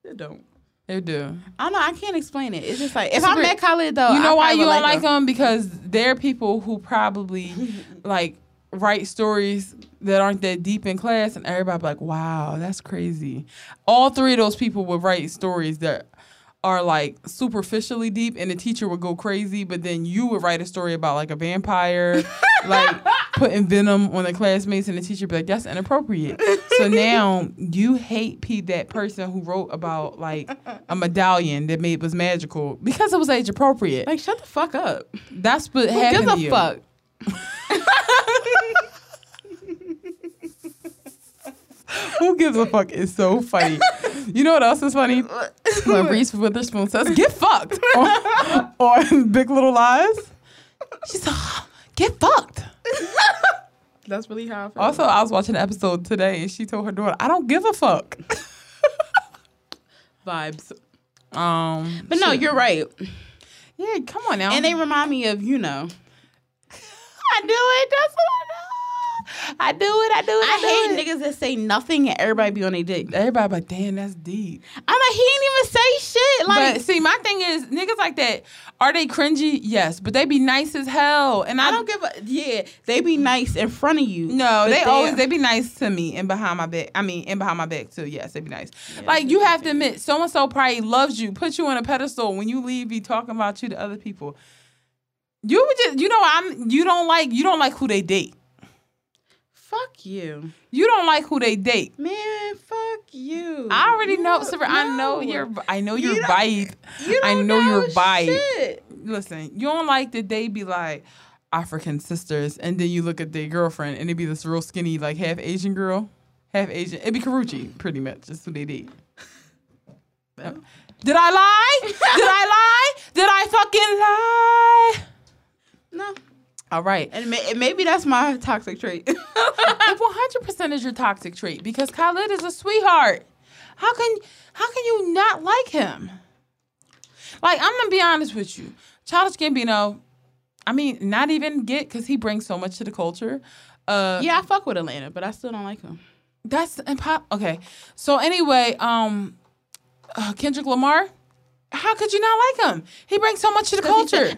Speaker 2: It don't.
Speaker 1: It do.
Speaker 2: I don't know. I can't explain it. It's just like if
Speaker 1: It's
Speaker 2: I
Speaker 1: weird.
Speaker 2: met Khalid though,
Speaker 1: you know
Speaker 2: I
Speaker 1: why you don't like
Speaker 2: him.
Speaker 1: them? Because they're people who probably like write stories that aren't that deep in class, and everybody be like, "Wow, that's crazy." All three of those people would write stories that are like superficially deep, and the teacher would go crazy. But then you would write a story about like a vampire, like putting venom on the classmates, and the teacher be like, "That's inappropriate." so now you hate P that person who wrote about like a medallion that made was magical because it was age appropriate.
Speaker 2: Like shut the fuck up.
Speaker 1: That's what
Speaker 2: Who
Speaker 1: happened
Speaker 2: gives a fuck?
Speaker 1: Who gives a fuck is so funny. You know what else is funny? When Reese Witherspoon says, "Get fucked" on, on Big Little Lies. She's like, "Get fucked."
Speaker 2: That's really how I feel.
Speaker 1: Also, I was watching an episode today, and she told her daughter, "I don't give a fuck."
Speaker 2: vibes.
Speaker 1: Um,
Speaker 2: But no,
Speaker 1: shit.
Speaker 2: you're right.
Speaker 1: yeah. Come on now.
Speaker 2: And they remind me of, you know,
Speaker 1: I do it. That's what I do. I do it. I do it.
Speaker 2: I
Speaker 1: do
Speaker 2: hate
Speaker 1: it.
Speaker 2: niggas that say nothing and everybody be on their dick.
Speaker 1: Everybody like, damn, that's deep.
Speaker 2: I'm like, he didn't even say shit. Like
Speaker 1: but see, my thing is, niggas like that, are they cringy? Yes, but they be nice as hell. And I,
Speaker 2: I don't give a yeah. They be nice in front of you.
Speaker 1: No, they always they be nice to me and behind my back. I mean, and behind my back too. Yes, they be nice. like you have to admit, so and so probably loves you, put you on a pedestal. When you leave, be talking about you to other people. You would just, you know, I'm. You don't like, you don't like who they date.
Speaker 2: Fuck you,
Speaker 1: You don't like who they date.
Speaker 2: man. Fuck you.
Speaker 1: I already know,
Speaker 2: You-.
Speaker 1: I know
Speaker 2: no.
Speaker 1: your, I know
Speaker 2: You
Speaker 1: your
Speaker 2: don't-
Speaker 1: vibe.
Speaker 2: You
Speaker 1: I
Speaker 2: don't
Speaker 1: know your vibe.
Speaker 2: shit.
Speaker 1: Listen, you don't like that they be like African sisters, and then you look at their girlfriend, and it be this real skinny, like half Asian girl, half Asian. It be Karrueche, pretty much. That's who they date. Uh, did I lie? Did I lie? Did I fucking lie?
Speaker 2: No,
Speaker 1: All right.
Speaker 2: and, may, maybe that's my toxic trait.
Speaker 1: It 100% is your toxic trait because Khalid is a sweetheart. How can how can you not like him? Like I'm gonna be honest with you, Childish Gambino. I mean, not even get because he brings so much to the culture. Uh,
Speaker 2: yeah, I fuck with Atlanta, but I still don't like him.
Speaker 1: that's impo- Okay, so anyway, um, uh, Kendrick Lamar. How could you not like him? He brings so much to the culture.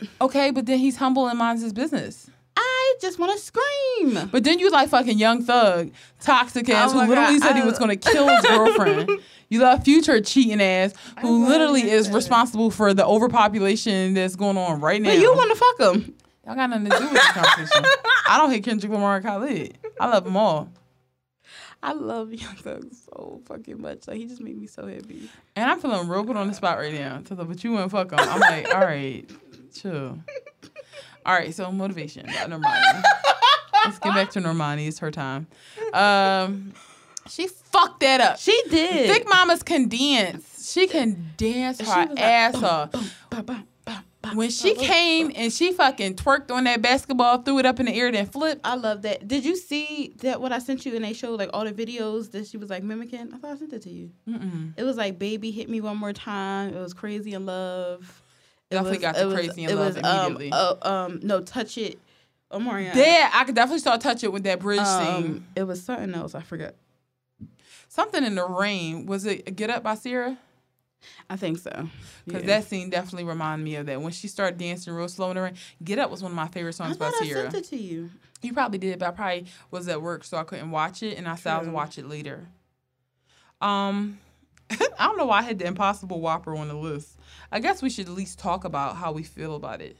Speaker 2: And yo, and, and yo, and
Speaker 1: Okay, but then he's humble and minds his business.
Speaker 2: I just want to scream.
Speaker 1: But then you like fucking Young Thug, toxic oh ass,
Speaker 2: Oh
Speaker 1: who literally
Speaker 2: God,
Speaker 1: said he was gonna kill his girlfriend. You love Future cheating ass, who literally is responsible for the overpopulation that's going on right now.
Speaker 2: But you want to fuck him.
Speaker 1: Y'all got nothing to do with this conversation. I don't hate Kendrick Lamar and Khalid. I love them all.
Speaker 2: I love Young Thug so fucking much. Like he just made me so happy.
Speaker 1: And I'm feeling real good on the spot right now. So, but you wouldn't fuck them. I'm like, all right, chill. All right, so motivation. Normani. Let's get back to Normani. It's her time. Um, she fucked that up.
Speaker 2: She did.
Speaker 1: Thick mamas can dance. She can dance her
Speaker 2: like,
Speaker 1: ass
Speaker 2: boom,
Speaker 1: off.
Speaker 2: boom,
Speaker 1: When she came and she fucking twerked on that basketball, threw it up in the air, then flipped.
Speaker 2: I love that. Did you see that what I sent you and they showed like all the videos that she was like mimicking? I thought I sent it to you.
Speaker 1: Mm-mm.
Speaker 2: It was like baby hit me one more time. It was crazy in love. It
Speaker 1: Definitely
Speaker 2: was-
Speaker 1: got the
Speaker 2: it was-
Speaker 1: crazy in love
Speaker 2: was, um,
Speaker 1: immediately.
Speaker 2: uh, um, no, touch it. Maria.
Speaker 1: There, I could definitely start touch it with that bridge
Speaker 2: Um,
Speaker 1: scene.
Speaker 2: it was something else. I forgot.
Speaker 1: Something in the rain. Was it Get Up by Ciara?
Speaker 2: I think so.
Speaker 1: Because
Speaker 2: Yeah.
Speaker 1: that scene definitely reminded me of that. When she started dancing real slow in the rain. Get Up was one of my favorite
Speaker 2: I
Speaker 1: songs by
Speaker 2: I
Speaker 1: Ciara.
Speaker 2: sent it to you.
Speaker 1: You probably did, but I probably was at work, so I couldn't watch it, and I said I was watch it later. Um, I don't know why I had the Impossible Whopper on the list. I guess we should at least talk about how we feel about it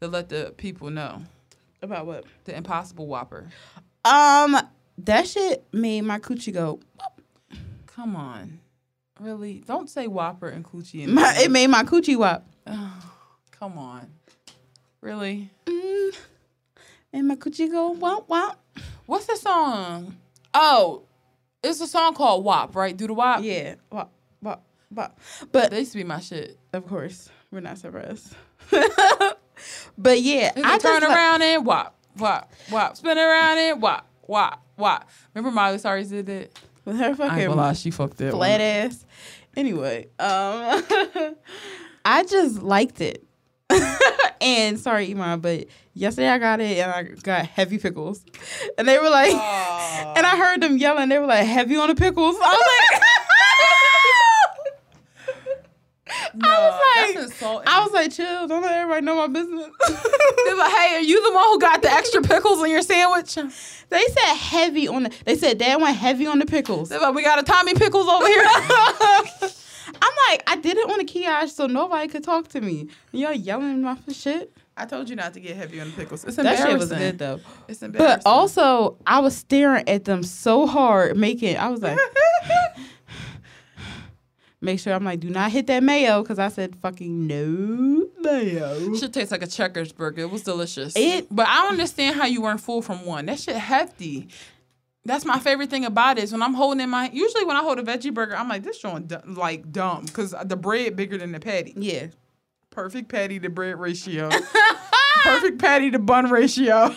Speaker 1: to let the people know.
Speaker 2: About what?
Speaker 1: The Impossible Whopper.
Speaker 2: Um, that shit made my coochie go.
Speaker 1: Come on, really? Don't say Whopper and Coochie.
Speaker 2: My, it made my coochie wop.
Speaker 1: Come on, really?
Speaker 2: Mm, made my coochie go womp womp.
Speaker 1: What's the song? Oh, it's a song called WAP, right? Do the WAP.
Speaker 2: Yeah, wop wop wop. But
Speaker 1: That used to be my shit.
Speaker 2: Of course, we're not surprised. but yeah,
Speaker 1: I turn
Speaker 2: like-
Speaker 1: around and wop, wop, wop. Spin around and wop, wop, wop. Remember Miley Cyrus did it
Speaker 2: with her fucking.
Speaker 1: I ain't lie, she fucked it.
Speaker 2: flat ass. Anyway, um, I just liked it. and sorry, Iman, but yesterday I got it and I got heavy pickles, and they were like, and I heard them yelling. They were like, "Heavy on the pickles." I was like.
Speaker 1: No,
Speaker 2: I was like. I was like, chill, don't let everybody know my business.
Speaker 1: They're like, hey, are you the one who got the extra pickles on your sandwich?
Speaker 2: they said heavy on the. They said dad went heavy on the pickles.
Speaker 1: They're like, we got a Tommy Pickles over here.
Speaker 2: I'm like, I did it on a kiosk so nobody could talk to me. Y'all yelling my shit.
Speaker 1: I told you not to get heavy on the pickles. It's
Speaker 2: That
Speaker 1: embarrassing.
Speaker 2: shit was good though.
Speaker 1: It's embarrassing.
Speaker 2: But also, I was staring at them so hard, making. I was like, make sure I'm like, do not hit that mayo, because I said fucking no mayo.
Speaker 1: Should taste like a Checkers burger. It was delicious.
Speaker 2: It-
Speaker 1: but I don't understand how you weren't full from one. That shit hefty. That's my favorite thing about it is when I'm holding in my. Usually when I hold a veggie burger, I'm like this joint du- like dumb because the bread bigger than the patty.
Speaker 2: Yeah.
Speaker 1: Perfect patty to bread ratio. Perfect patty to bun ratio.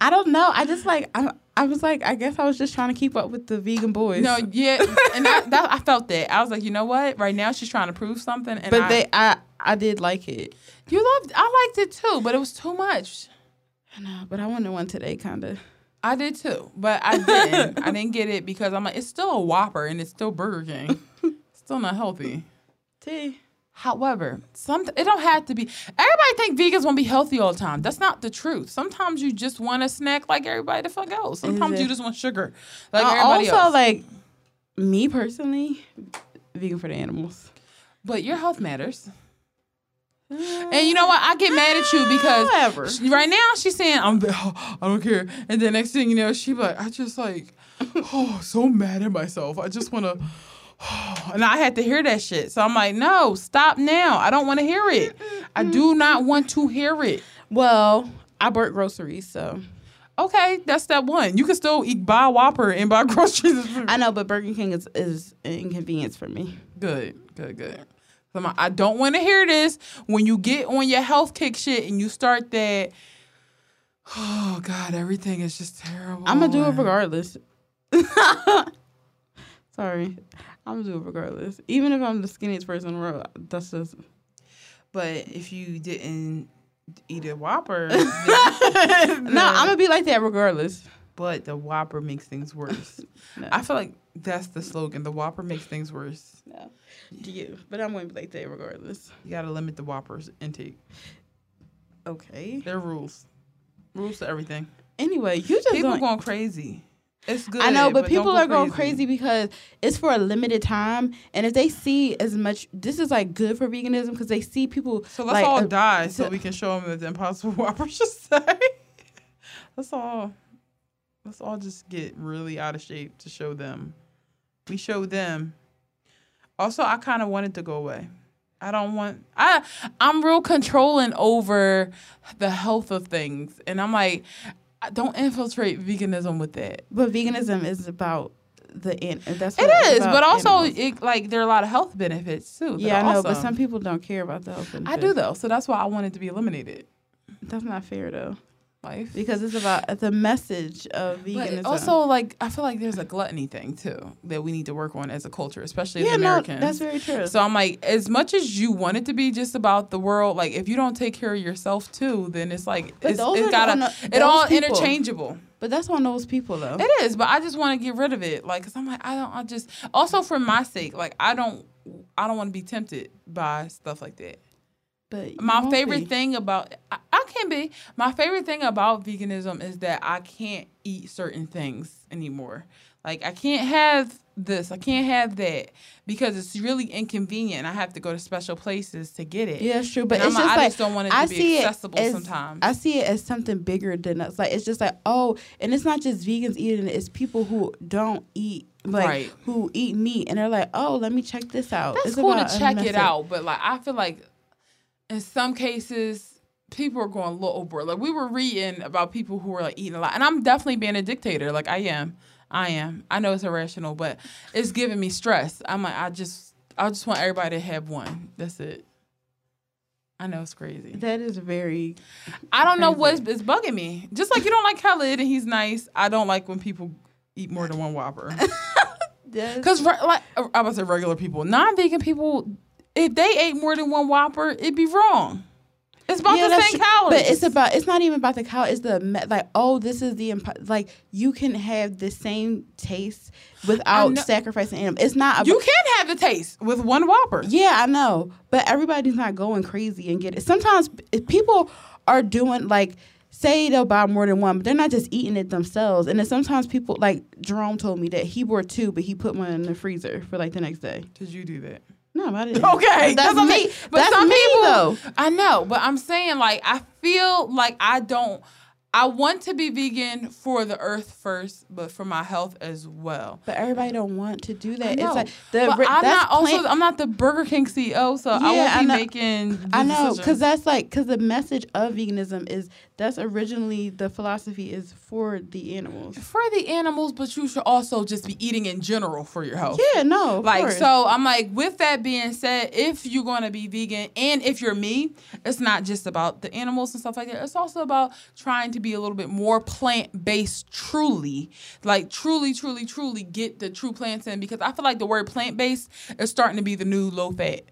Speaker 2: I don't know. I just like I, I was like I guess I was just trying to keep up with the vegan boys.
Speaker 1: no, yeah, and that, that I felt that. I was like, you know what? Right now she's trying to prove something, and
Speaker 2: but
Speaker 1: I,
Speaker 2: they I I did like it.
Speaker 1: you loved. I liked it too, but it was too much.
Speaker 2: I know, but I wanted one today, kind of.
Speaker 1: I did too, but I didn't. I didn't get it because I'm like, it's still a Whopper and it's still Burger King. still not healthy.
Speaker 2: T.
Speaker 1: However, some it don't have to be. Everybody think vegans want to be healthy all the time. That's not the truth. Sometimes you just want a snack like everybody the fuck else. Sometimes you just want sugar like
Speaker 2: Uh,
Speaker 1: everybody
Speaker 2: also,
Speaker 1: else.
Speaker 2: like me personally, vegan for the animals.
Speaker 1: but your health matters. And you know what? I get mad at you because
Speaker 2: Whatever.
Speaker 1: she- right now she's saying I'm I don't care, and then next thing you know she like I just like oh so mad at myself. I just want to. And I had to hear that shit. So I'm like, no, stop now. I don't want to hear it. I do not want to hear it.
Speaker 2: Well, I bought groceries, so
Speaker 1: Okay, that's step one. You can still eat, buy a Whopper and buy groceries.
Speaker 2: I know. But Burger King is is an inconvenience for me.
Speaker 1: Good, good, good. So I don't want to hear this when you get on your health kick shit and you start that. Oh God, everything is just terrible.
Speaker 2: I'm gonna do it regardless. Sorry, I'm gonna do it regardless. Even if I'm the skinniest person in the world, that's just.
Speaker 1: But if you didn't eat a Whopper,
Speaker 2: No, I'm gonna be like that regardless.
Speaker 1: but the Whopper makes things worse.
Speaker 2: No.
Speaker 1: I feel like that's the slogan. The Whopper makes things worse.
Speaker 2: No, to you, but I'm gonna be like that regardless.
Speaker 1: You gotta limit the Whoppers intake.
Speaker 2: Okay.
Speaker 1: There are rules. Rules to everything.
Speaker 2: Anyway, you just
Speaker 1: People going crazy. It's good.
Speaker 2: I know, but,
Speaker 1: don't
Speaker 2: people
Speaker 1: go
Speaker 2: are going crazy because it's for a limited time, and if they see as much, this is like good for veganism because they see people.
Speaker 1: So let's
Speaker 2: like,
Speaker 1: all
Speaker 2: uh,
Speaker 1: die so
Speaker 2: so-
Speaker 1: we can show them that the Impossible Whopper should say. let's all, let's all just get really out of shape to show them. We show them. Also, I kind of want it to go away. I don't want. I I'm real controlling over the health of things, and I'm like, don't infiltrate veganism with that.
Speaker 2: But veganism is about the end. That's it's
Speaker 1: but also it, like there are a lot of health benefits too.
Speaker 2: yeah, I know, but some people don't care about the health.
Speaker 1: I do though, so that's why I want it to be eliminated.
Speaker 2: That's not fair though,
Speaker 1: Life.
Speaker 2: because it's about the message of
Speaker 1: But
Speaker 2: veganism.
Speaker 1: also, like, I feel like there's a gluttony thing too that we need to work on as a culture, especially
Speaker 2: yeah,
Speaker 1: as
Speaker 2: no,
Speaker 1: Americans.
Speaker 2: that's very true.
Speaker 1: so I'm like, as much as you want it to be just about the world, like if you don't take care of yourself too, then it's like
Speaker 2: But
Speaker 1: it's, it's gotta
Speaker 2: the-
Speaker 1: it all
Speaker 2: people.
Speaker 1: interchangeable.
Speaker 2: but that's on those people though.
Speaker 1: It is, but I just want to get rid of it, like, cause I'm like, I don't, I just also for my sake, like, I don't, I don't want to be tempted by stuff like that.
Speaker 2: But
Speaker 1: My favorite
Speaker 2: be.
Speaker 1: thing about I, I can be my favorite thing about veganism is that I can't eat certain things anymore. Like I can't have this, I can't have that because it's really inconvenient. I have to go to special places to get it.
Speaker 2: Yeah, it's true, but
Speaker 1: And
Speaker 2: it's
Speaker 1: I'm
Speaker 2: just
Speaker 1: I
Speaker 2: like
Speaker 1: just don't want it to
Speaker 2: I
Speaker 1: be
Speaker 2: see
Speaker 1: accessible
Speaker 2: it as,
Speaker 1: sometimes.
Speaker 2: I see it as something bigger than us. Like it's just like oh, and it's not just vegans eating it; it's people who don't eat like
Speaker 1: Right.
Speaker 2: who eat meat, and they're like, oh, let me check this out.
Speaker 1: That's
Speaker 2: It's
Speaker 1: cool to check it out, but like I feel like in some cases people are going a little overboard. Like we were reading about people who were like eating a lot, and I'm definitely being a dictator. Like I am, I am. I know it's irrational, but it's giving me stress. I'm like I just, I just want everybody to have one. That's it. I know it's crazy.
Speaker 2: That is very.
Speaker 1: I don't know what's it's bugging me. Just like you don't like Khalid and he's nice. I don't like when people eat more than one Whopper. Because like I was say regular people, non-vegan people, if they ate more than one Whopper, it'd be wrong. It's about
Speaker 2: Yeah,
Speaker 1: the same
Speaker 2: true.
Speaker 1: calories.
Speaker 2: But it's about it's not even about the cow. It's the like oh this is the imp- like you can have the same taste without
Speaker 1: know-
Speaker 2: sacrificing animal. It's not about,
Speaker 1: you can have the taste with one Whopper.
Speaker 2: Yeah, I know, but everybody's not going crazy and get it. Sometimes p- people are doing like say they'll buy more than one, but they're not just eating it themselves. And then sometimes people like Jerome told me that he bought two, but he put one in the freezer for like the next day.
Speaker 1: Did you do that?
Speaker 2: No, I didn't.
Speaker 1: Okay,
Speaker 2: that's
Speaker 1: what I'm
Speaker 2: me.
Speaker 1: But
Speaker 2: that's
Speaker 1: some
Speaker 2: me
Speaker 1: people,
Speaker 2: though.
Speaker 1: I know, but I'm saying like I feel like I don't. I want to be vegan for the earth first, but for my health as well.
Speaker 2: But everybody don't want to do
Speaker 1: I
Speaker 2: that.
Speaker 1: know.
Speaker 2: It's like the
Speaker 1: but I'm not also I'm not the Burger King CEO, so I
Speaker 2: Yeah,
Speaker 1: won't
Speaker 2: I
Speaker 1: be
Speaker 2: know.
Speaker 1: making.
Speaker 2: I know, because that's like, because the message of veganism is that's originally the philosophy is for the animals.
Speaker 1: for the animals, but you should also just be eating in general for your health.
Speaker 2: Yeah, no,
Speaker 1: Like
Speaker 2: course.
Speaker 1: so, I'm like. With that being said, if you're gonna be vegan, and if you're me, it's not just about the animals and stuff like that. It's also about trying to be a little bit more plant based. Truly, like truly, truly, truly get the true plants in because I feel like the word plant based is starting to be the new low fat.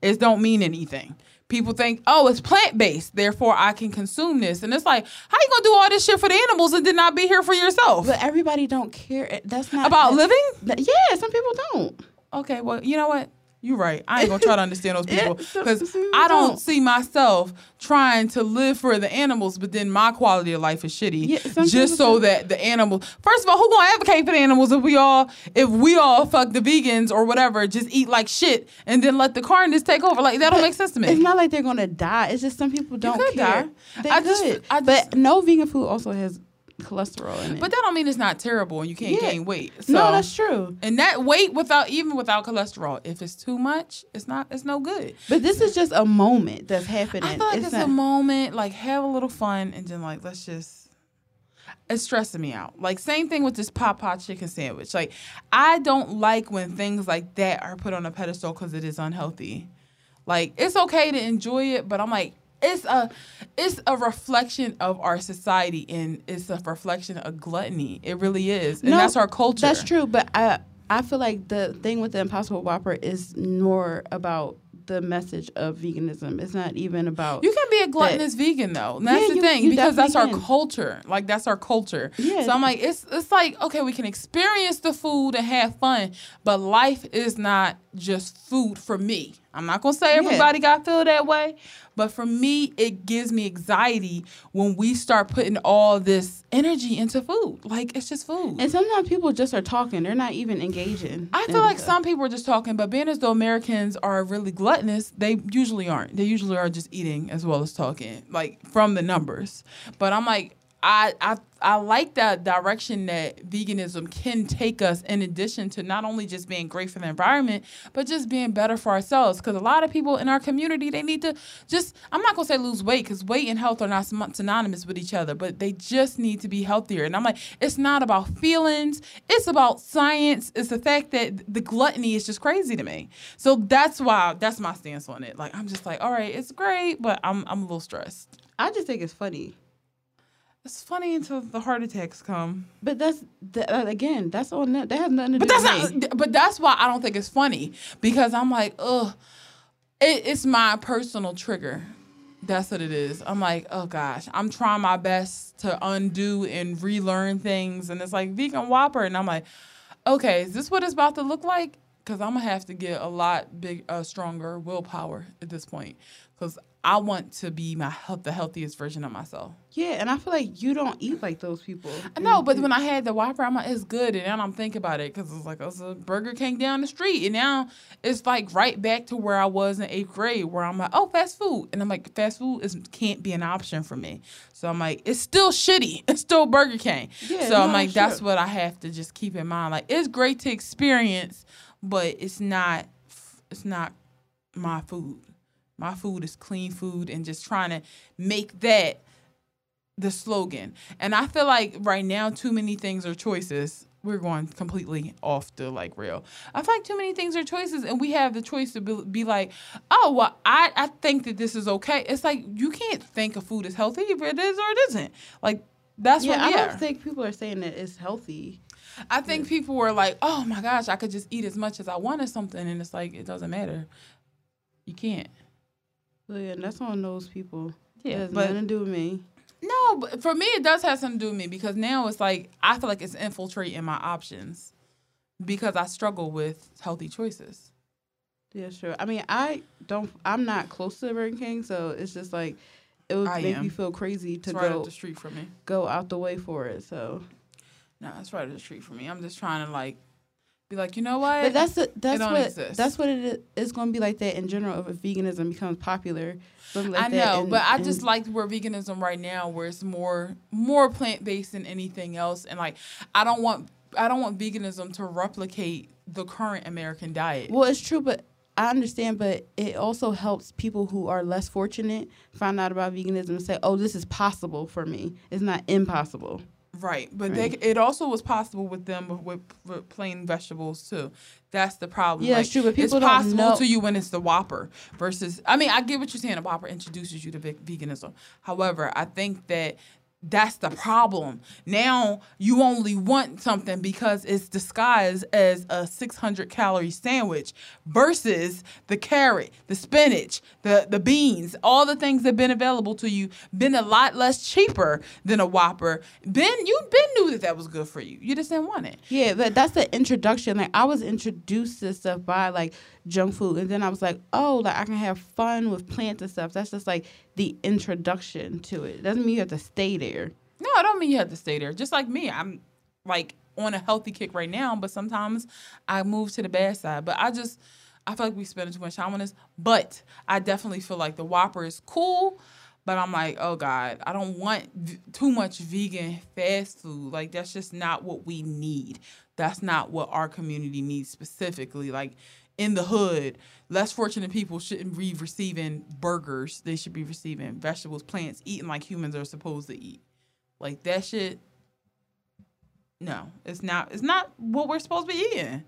Speaker 1: It don't mean anything. People think, oh, it's plant based, therefore I can consume this. And it's like, how you gonna do all this shit for the animals and then not be here for yourself?
Speaker 2: But everybody don't care. That's not
Speaker 1: About
Speaker 2: that-
Speaker 1: living?
Speaker 2: yeah, some people don't.
Speaker 1: Okay, well, you know what? You're right. I ain't gonna try to understand those people because I don't see myself trying to live for the animals, but then my quality of life is shitty.
Speaker 2: Yeah,
Speaker 1: just so that the animals. First of all, who gonna advocate for the animals if we all if we all fuck the vegans or whatever, just eat like shit and then let the carnists take over? Like that don't make sense to me.
Speaker 2: It's not like they're gonna die. It's just some people don't care.
Speaker 1: die.
Speaker 2: They
Speaker 1: I
Speaker 2: could.
Speaker 1: just- I just-
Speaker 2: but no vegan food also has cholesterol in it.
Speaker 1: but that don't mean it's not terrible and you can't
Speaker 2: Yeah.
Speaker 1: gain weight. So,
Speaker 2: no, that's true.
Speaker 1: and that weight without even without cholesterol, if it's too much, it's not it's no good.
Speaker 2: But this is just a moment that's happening.
Speaker 1: I feel like it's,
Speaker 2: not,
Speaker 1: a moment, like have a little fun, and then like let's just. It's stressing me out. Like same thing with this Popeyes chicken sandwich. Like I don't like when things like that are put on a pedestal because it is unhealthy. Like it's okay to enjoy it, but I'm like it's a it's a reflection of our society and it's a reflection of gluttony. It really is, and
Speaker 2: No,
Speaker 1: that's our culture.
Speaker 2: That's true, but I I feel like the thing with the Impossible Whopper is more about the message of veganism. It's not even about
Speaker 1: You can be a gluttonous vegan though. That's
Speaker 2: Yeah,
Speaker 1: the
Speaker 2: you-
Speaker 1: thing
Speaker 2: you
Speaker 1: because that's our
Speaker 2: can.
Speaker 1: culture. Like that's our culture.
Speaker 2: Yeah.
Speaker 1: So I'm like, it's it's like okay, we can experience the food and have fun, but life is not just food for me. I'm not gonna say
Speaker 2: Yeah.
Speaker 1: everybody got feel that way, but for me, it gives me anxiety when we start putting all this energy into food. Like it's just food.
Speaker 2: And sometimes people just are talking; they're not even engaging.
Speaker 1: I feel like
Speaker 2: stuff.
Speaker 1: some people are just talking, but being as though Americans are really gluttonous, they usually aren't. They usually are just eating as well as talking, like from the numbers. But I'm like, I I I like that direction that veganism can take us. In addition to not only just being great for the environment, but just being better for ourselves. Because a lot of people in our community, they need to just. I'm not gonna say lose weight, because weight and health are not synonymous with each other, but they just need to be healthier. And I'm like, it's not about feelings. It's about science. It's the fact that the gluttony is just crazy to me. So that's why that's my stance on it. Like I'm just like, all right, it's great, but I'm I'm a little stressed.
Speaker 2: I just think it's funny.
Speaker 1: It's funny until the heart attacks come.
Speaker 2: But that's that, uh, again, that's on that. That has nothing to
Speaker 1: But
Speaker 2: do
Speaker 1: that's
Speaker 2: with me.
Speaker 1: not. But that's why I don't think it's funny because I'm like, ugh, it, it's my personal trigger. That's what it is. I'm like, oh gosh, I'm trying my best to undo and relearn things, and it's like vegan Whopper, and I'm like, okay, is this what it's about to look like? Because I'm gonna have to get a lot big, uh, stronger willpower at this point, because I want to be my health, the healthiest version of myself.
Speaker 2: Yeah, and I feel like you don't eat like those people.
Speaker 1: I know, but when I had the Whopper, I'm like, it's good, and now I'm thinking about it because it's like it's a Burger King down the street, and now it's like right back to where I was in eighth grade, where I'm like, oh, fast food, and I'm like, fast food is can't be an option for me. So I'm like, it's still shitty. It's still Burger King.
Speaker 2: Yeah,
Speaker 1: so I'm like,
Speaker 2: sure.
Speaker 1: that's what I have to just keep in mind. Like, it's great to experience, but it's not, it's not my food. My food is clean food, and just trying to make that the slogan. And I feel like right now, too many things are choices. We're going completely off the like rail. I feel like too many things are choices, and we have the choice to be, be like, oh, well, I, I think that this is okay. It's like you can't think a food is healthy if it is or it isn't. Like that's
Speaker 2: yeah,
Speaker 1: what
Speaker 2: I don't
Speaker 1: are.
Speaker 2: think people are saying that it's healthy.
Speaker 1: I think people were like, oh my gosh, I could just eat as much as I wanted something, and it's like it doesn't matter. You can't.
Speaker 2: So, yeah, that's on those people.
Speaker 1: Yeah,
Speaker 2: it has
Speaker 1: but-
Speaker 2: nothing to do with me.
Speaker 1: No, but for me, it does have something to do with me because now it's like I feel like it's infiltrating my options because I struggle with healthy choices.
Speaker 2: Yeah, sure. I mean, I don't. I'm not close to the Burger King, so it's just like it would
Speaker 1: I
Speaker 2: make
Speaker 1: am.
Speaker 2: me feel crazy to
Speaker 1: right
Speaker 2: go
Speaker 1: up the street from me.
Speaker 2: go out the way for it. So,
Speaker 1: No, it's right up the street from me. I'm just trying to like be like, you know what?
Speaker 2: but that's the, that's what
Speaker 1: exist.
Speaker 2: that's what it is. It's going to be like that in general if veganism becomes popular. Like
Speaker 1: I know,
Speaker 2: in-
Speaker 1: but I just like where veganism right now, where it's more more plant based than anything else, and like I don't want I don't want veganism to replicate the current American diet.
Speaker 2: Well, it's true, but I understand, but it also helps people who are less fortunate find out about veganism and say, "Oh, this is possible for me. It's not impossible."
Speaker 1: Right, but
Speaker 2: Right.
Speaker 1: they it also was possible with them with, with, with plain vegetables too. That's the problem.
Speaker 2: Yeah,
Speaker 1: like,
Speaker 2: it's true, but people
Speaker 1: it's
Speaker 2: don't
Speaker 1: possible
Speaker 2: know-
Speaker 1: to you when it's the Whopper versus. I mean, I get what you're saying. The Whopper introduces you to veganism. However, I think that that's the problem. Now you only want something because it's disguised as a 600 calorie sandwich versus the carrot, the spinach, the, the beans, all the things that have been available to you, been a lot less cheaper than a Whopper. Ben, you been knew that that was good for you. You just didn't want it.
Speaker 2: Yeah, but that's the introduction. Like I was introduced to stuff by like junk food, and then I was like, oh, like I can have fun with plants and stuff. That's just like the introduction to it. Doesn't mean you have to stay there.
Speaker 1: No, I don't mean you have to stay there. Just like me, I'm like on a healthy kick right now, but sometimes I move to the bad side. But I just, I feel like we spend too much time on this. But I definitely feel like the Whopper is cool. But I'm like, oh God, I don't want v- too much vegan fast food. Like, that's just not what we need. That's not what our community needs specifically. Like, in the hood, less fortunate people shouldn't be receiving burgers. They should be receiving vegetables, plants, eating like humans are supposed to eat. Like that shit. No, it's not. It's not what we're supposed to be eating.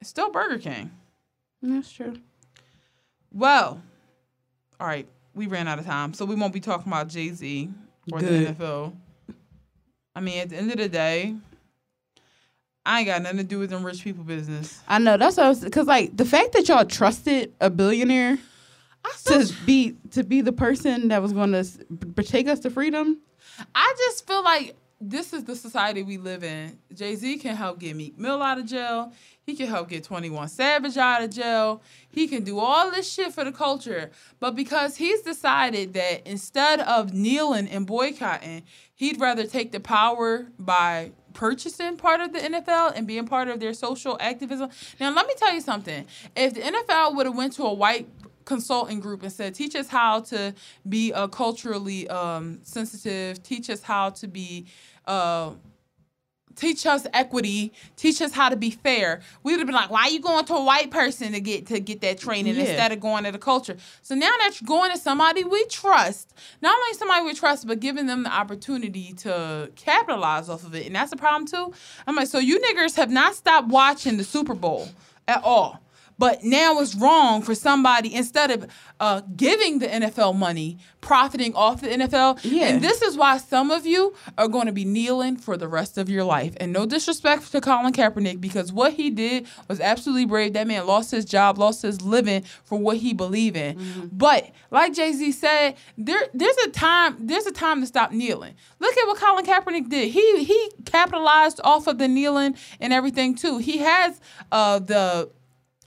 Speaker 1: It's still Burger King.
Speaker 2: That's true.
Speaker 1: Well, all right, we ran out of time, so we won't be talking about Jay Z or
Speaker 2: Good.
Speaker 1: the NFL. I mean, at the end of the day, I ain't got nothing to do with them rich people business.
Speaker 2: I know that's what I was because like the fact that y'all trusted a billionaire to be to be the person that was going to take us to freedom.
Speaker 1: I just feel like this is the society we live in. Jay Z can help get Meek Mill out of jail. He can help get 21 Savage out of jail. He can do all this shit for the culture. But because he's decided that instead of kneeling and boycotting, he'd rather take the power by purchasing part of the NFL and being part of their social activism. Now, let me tell you something. If the NFL would have went to a white consulting group and said, teach us how to be uh, culturally um, sensitive, teach us how to be, uh, teach us equity, teach us how to be fair. We would have been like, why are you going to a white person to get to get that training
Speaker 2: Yeah.
Speaker 1: instead of going to the culture? So now that you're going to somebody we trust, not only somebody we trust, but giving them the opportunity to capitalize off of it. And that's a problem too. I'm like, so you niggers have not stopped watching the Super Bowl at all. But now it's wrong for somebody instead of uh, giving the NFL money, profiting off the NFL.
Speaker 2: Yeah.
Speaker 1: And this is why some of you are going to be kneeling for the rest of your life. And no disrespect to Colin Kaepernick because what he did was absolutely brave. That man lost his job, lost his living for what he believed in. But like Jay Z said, there there's a time there's a time to stop kneeling. Look at what Colin Kaepernick did. He he capitalized off of the kneeling and everything too. He has uh the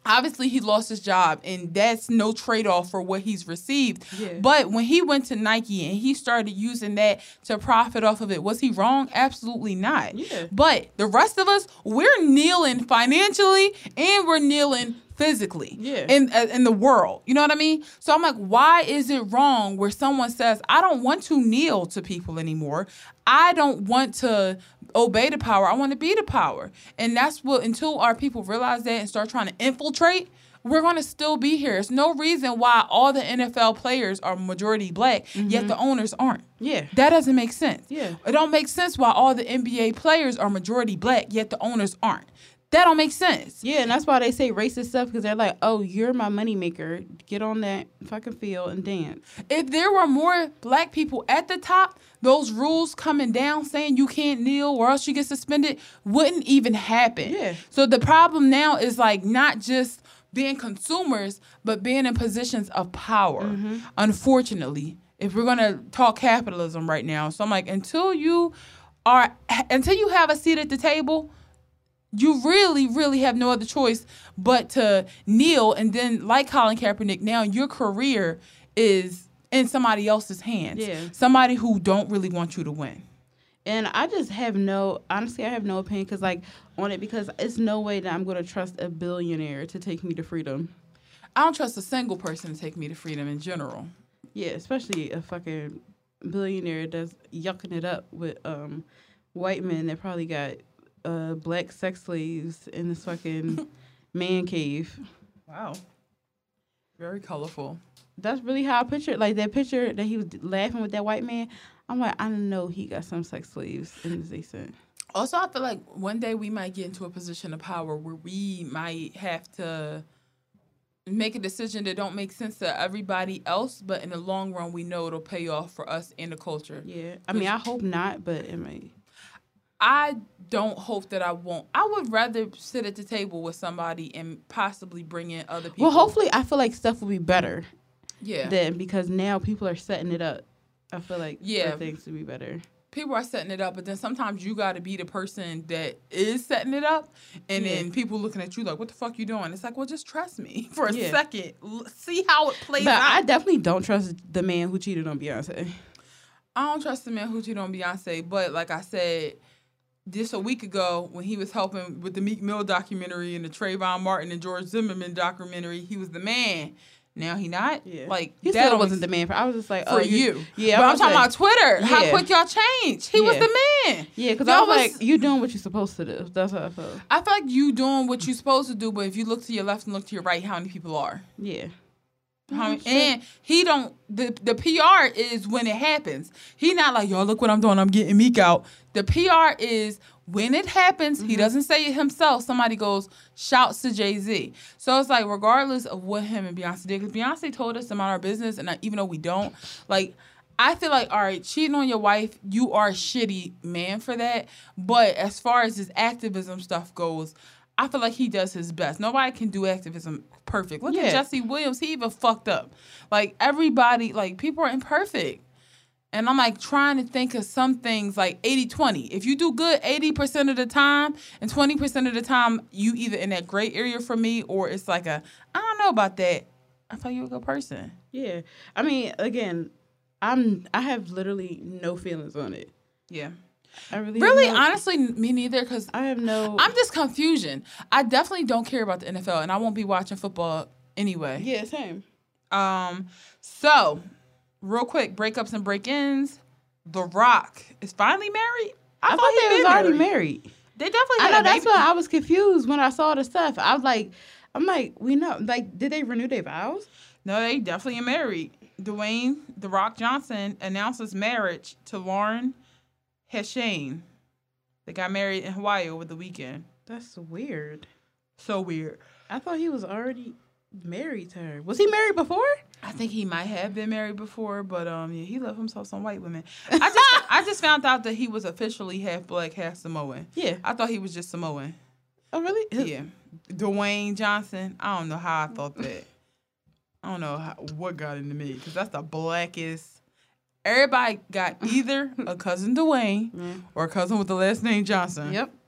Speaker 1: obviously he lost his job and that's no trade-off for what he's received
Speaker 2: Yeah.
Speaker 1: but when he went to nike and he started using that to profit off of it was he wrong absolutely not
Speaker 2: Yeah.
Speaker 1: but the rest of us we're kneeling financially and we're kneeling physically
Speaker 2: Yeah.
Speaker 1: in uh, in the world you know what i mean so i'm like why is it wrong where someone says i don't want to kneel to people anymore i don't want to obey the power i want to be the power and that's what until our people realize that and start trying to infiltrate we're going to still be here. It's no reason why all the NFL players are majority black, yet the mm-hmm. owners aren't.
Speaker 2: Yeah.
Speaker 1: That doesn't make sense.
Speaker 2: Yeah.
Speaker 1: It don't make sense why all the NBA players are majority black, yet the owners aren't. That don't make sense.
Speaker 2: Yeah, and that's why they say racist stuff because they're like, "Oh, you're my moneymaker. Get on that fucking field and dance."
Speaker 1: If there were more black people at the top, those rules coming down saying you can't kneel or else you get suspended wouldn't even happen.
Speaker 2: Yeah.
Speaker 1: So the problem now is like not just being consumers, but being in positions of power.
Speaker 2: Mm-hmm.
Speaker 1: Unfortunately, if we're gonna talk capitalism right now, so I'm like, until you are, until you have a seat at the table, you really, really have no other choice but to kneel and then, like Colin Kaepernick, now your career is in somebody else's hands.
Speaker 2: Yeah.
Speaker 1: Somebody who don't really want you to win.
Speaker 2: And I just have no, honestly, I have no opinion because, like, on it because it's no way that I'm going to trust a billionaire to take me to freedom.
Speaker 1: I don't trust a single person to take me to freedom in general.
Speaker 2: Yeah, especially a fucking billionaire that's yucking it up with um white men that probably got uh black sex slaves in this fucking man cave.
Speaker 1: Wow. Very colorful.
Speaker 2: That's really how I picture it. Like that picture that he was laughing with that white man. I'm like, I know he got some sex slaves in his decent.
Speaker 1: Also, I feel like one day we might get into a position of power where we might have to make a decision that don't make sense to everybody else, but in the long run, we know it'll pay off for us and the culture.
Speaker 2: Yeah. I mean, I hope not, but it may.
Speaker 1: I don't hope that I won't. I would rather sit at the table with somebody and possibly bring in other people.
Speaker 2: Well, hopefully, I feel like stuff will be better
Speaker 1: yeah.
Speaker 2: then because now people are setting it up. I feel like
Speaker 1: Yeah.
Speaker 2: things to be better.
Speaker 1: people are setting it up, but then sometimes you got to be the person that is setting it up, and
Speaker 2: Yeah.
Speaker 1: then people looking at you like, "What the fuck you doing?" It's like, well, just trust me for a
Speaker 2: Yeah.
Speaker 1: second, L- see how it plays
Speaker 2: But
Speaker 1: out.
Speaker 2: I definitely don't trust the man who cheated on Beyonce.
Speaker 1: I don't trust the man who cheated on Beyonce, but like I said, just a week ago when he was helping with the Meek Mill documentary and the Trayvon Martin and George Zimmerman documentary, he was the man. Now he not.
Speaker 2: Yeah.
Speaker 1: Like
Speaker 2: He
Speaker 1: that
Speaker 2: still
Speaker 1: don't
Speaker 2: wasn't the man. For, I was just like,
Speaker 1: for
Speaker 2: oh,
Speaker 1: you.
Speaker 2: Yeah,
Speaker 1: but I'm talking
Speaker 2: like-
Speaker 1: about Twitter. How
Speaker 2: Yeah.
Speaker 1: quick y'all changed. He was the man.
Speaker 2: Yeah, because I was,
Speaker 1: was-
Speaker 2: like, you doing what you're supposed to do. That's how I felt.
Speaker 1: I feel like you doing what you're supposed to do, but if you look to your left and look to your right, how many people are?
Speaker 2: Yeah.
Speaker 1: How
Speaker 2: sure.
Speaker 1: And he don't the the PR is when it happens. He not like y'all look what I'm doing. I'm getting Meek out. The PR is when it happens.
Speaker 2: Mm-hmm.
Speaker 1: He doesn't say it himself. Somebody goes shouts to Jay Z. So it's like regardless of what him and Beyonce did, because Beyonce told us to mind our business, and I, even though we don't, like. I feel like, all right, cheating on your wife, you are a shitty man for that. But as far as this activism stuff goes, I feel like he does his best. Nobody can do activism perfect. Look
Speaker 2: Yeah.
Speaker 1: at Jesse Williams. He even fucked up. Like everybody, like people are imperfect. And I'm like trying to think of some things like 80 20. If you do good 80% of the time and 20% of the time, you either in that gray area for me or it's like a, I don't know about that. I thought you were a good person.
Speaker 2: Yeah. I mean, again, I'm I have literally no feelings on it.
Speaker 1: Yeah.
Speaker 2: I really
Speaker 1: Really, honestly, me neither, because
Speaker 2: I have no
Speaker 1: I'm just confusion. I definitely don't care about the NFL and I won't be watching football anyway.
Speaker 2: Yeah, same.
Speaker 1: Um, so real quick, breakups and break-ins. The Rock is finally married.
Speaker 2: I, thought
Speaker 1: he
Speaker 2: they was already
Speaker 1: married.
Speaker 2: married.
Speaker 1: They definitely.
Speaker 2: I know that's
Speaker 1: baby.
Speaker 2: why I was confused when I saw the stuff. I was like, I'm like, we know, like, did they renew their vows?
Speaker 1: No, they definitely are married. Dwayne The Rock Johnson announces marriage to Lauren Hashian. They got married in Hawaii over the weekend.
Speaker 2: That's weird.
Speaker 1: So weird.
Speaker 2: I thought he was already married to her. Was he married before?
Speaker 1: I think he might have been married before, but um, yeah, he loved himself some white women. I just I just found out that he was officially half black, half Samoan.
Speaker 2: Yeah.
Speaker 1: I thought he was just Samoan.
Speaker 2: Oh, really?
Speaker 1: Yeah, Dwayne Johnson. I don't know how I thought that. I don't know how, what got into me because that's the blackest. Everybody got either a cousin Dwayne
Speaker 2: Mm.
Speaker 1: or a cousin with the last name Johnson.
Speaker 2: Yep.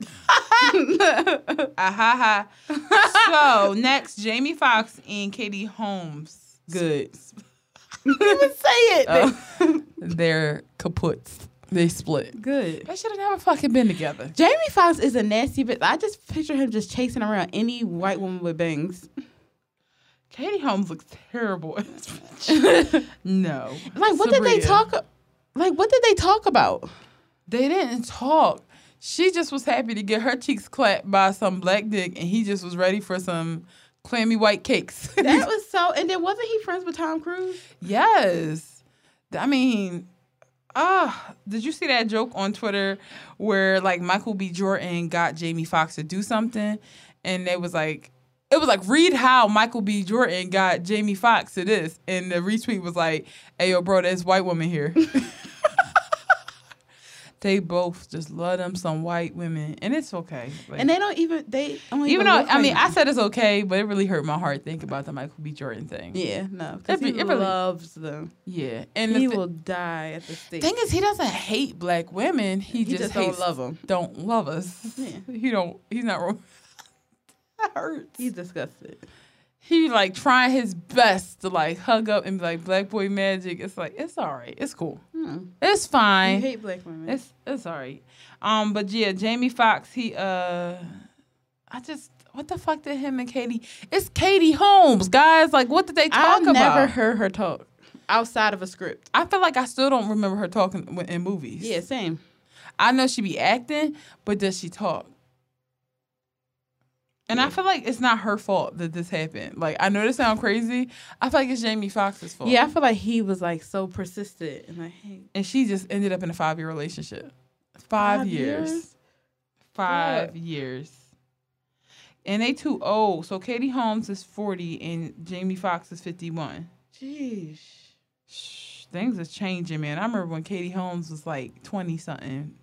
Speaker 1: Ah, ha, ha. so next, Jamie Foxx and Katie Holmes.
Speaker 2: Good. Even say it.
Speaker 1: Oh. They're kaputs. They split.
Speaker 2: Good.
Speaker 1: They should have never fucking been together.
Speaker 2: Jamie Foxx is a nasty bitch. I just picture him just chasing around any white woman with bangs.
Speaker 1: Katie Holmes looks terrible. no.
Speaker 2: Like, what did they talk? Like, what did they talk about?
Speaker 1: They didn't talk. She just was happy to get her cheeks clapped by some black dick, and he just was ready for some clammy white cakes.
Speaker 2: That was so. And then wasn't he friends with Tom Cruise?
Speaker 1: yes. I mean, ah, did you see that joke on Twitter where like Michael B. Jordan got Jamie Foxx to do something, and it was like. It was like read how Michael B. Jordan got Jamie Foxx to this, and the retweet was like, "Hey yo, bro, there's white woman here." they both just love them some white women, and it's okay. Like,
Speaker 2: And they don't even. They only
Speaker 1: even though I mean, I said it's okay, but it really hurt my heart thinking about the Michael B. Jordan thing.
Speaker 2: Yeah, no, because he
Speaker 1: it really-
Speaker 2: loves them.
Speaker 1: Yeah, and
Speaker 2: he
Speaker 1: the
Speaker 2: will die at the stake.
Speaker 1: thing is, he doesn't hate black women. He,
Speaker 2: he
Speaker 1: just,
Speaker 2: just
Speaker 1: hates,
Speaker 2: don't love them.
Speaker 1: don't love us.
Speaker 2: Yeah.
Speaker 1: He don't. He's not. That hurts.
Speaker 2: He's disgusted.
Speaker 1: he like trying his best to like hug up and be like black boy magic. It's like it's all right. It's cool.
Speaker 2: Hmm.
Speaker 1: It's
Speaker 2: I
Speaker 1: fine.
Speaker 2: hate black women.
Speaker 1: It's it's all right. Um, but yeah, Jamie Foxx. He uh, I just what the fuck did him and Katie? It's Katie Holmes, guys. Like what did they talk about?
Speaker 2: I've
Speaker 1: about?
Speaker 2: never heard her talk outside of a script.
Speaker 1: I feel like I still don't remember her talking in movies.
Speaker 2: Yeah, same.
Speaker 1: I know she be acting, but does she talk? And I feel like it's not her fault that this happened. Like I know this sound crazy. I feel like it's Jamie Foxx's fault.
Speaker 2: Yeah, I feel like he was like so persistent and like, hey,
Speaker 1: And she just ended up in a five year relationship. Five,
Speaker 2: Five
Speaker 1: years.
Speaker 2: years?
Speaker 1: Five years. And they too old. So Katie Holmes is 40 and Jamie Foxx is 51.
Speaker 2: Jeez.
Speaker 1: Shh, things are changing, man. I remember when Katie Holmes was like 20 something.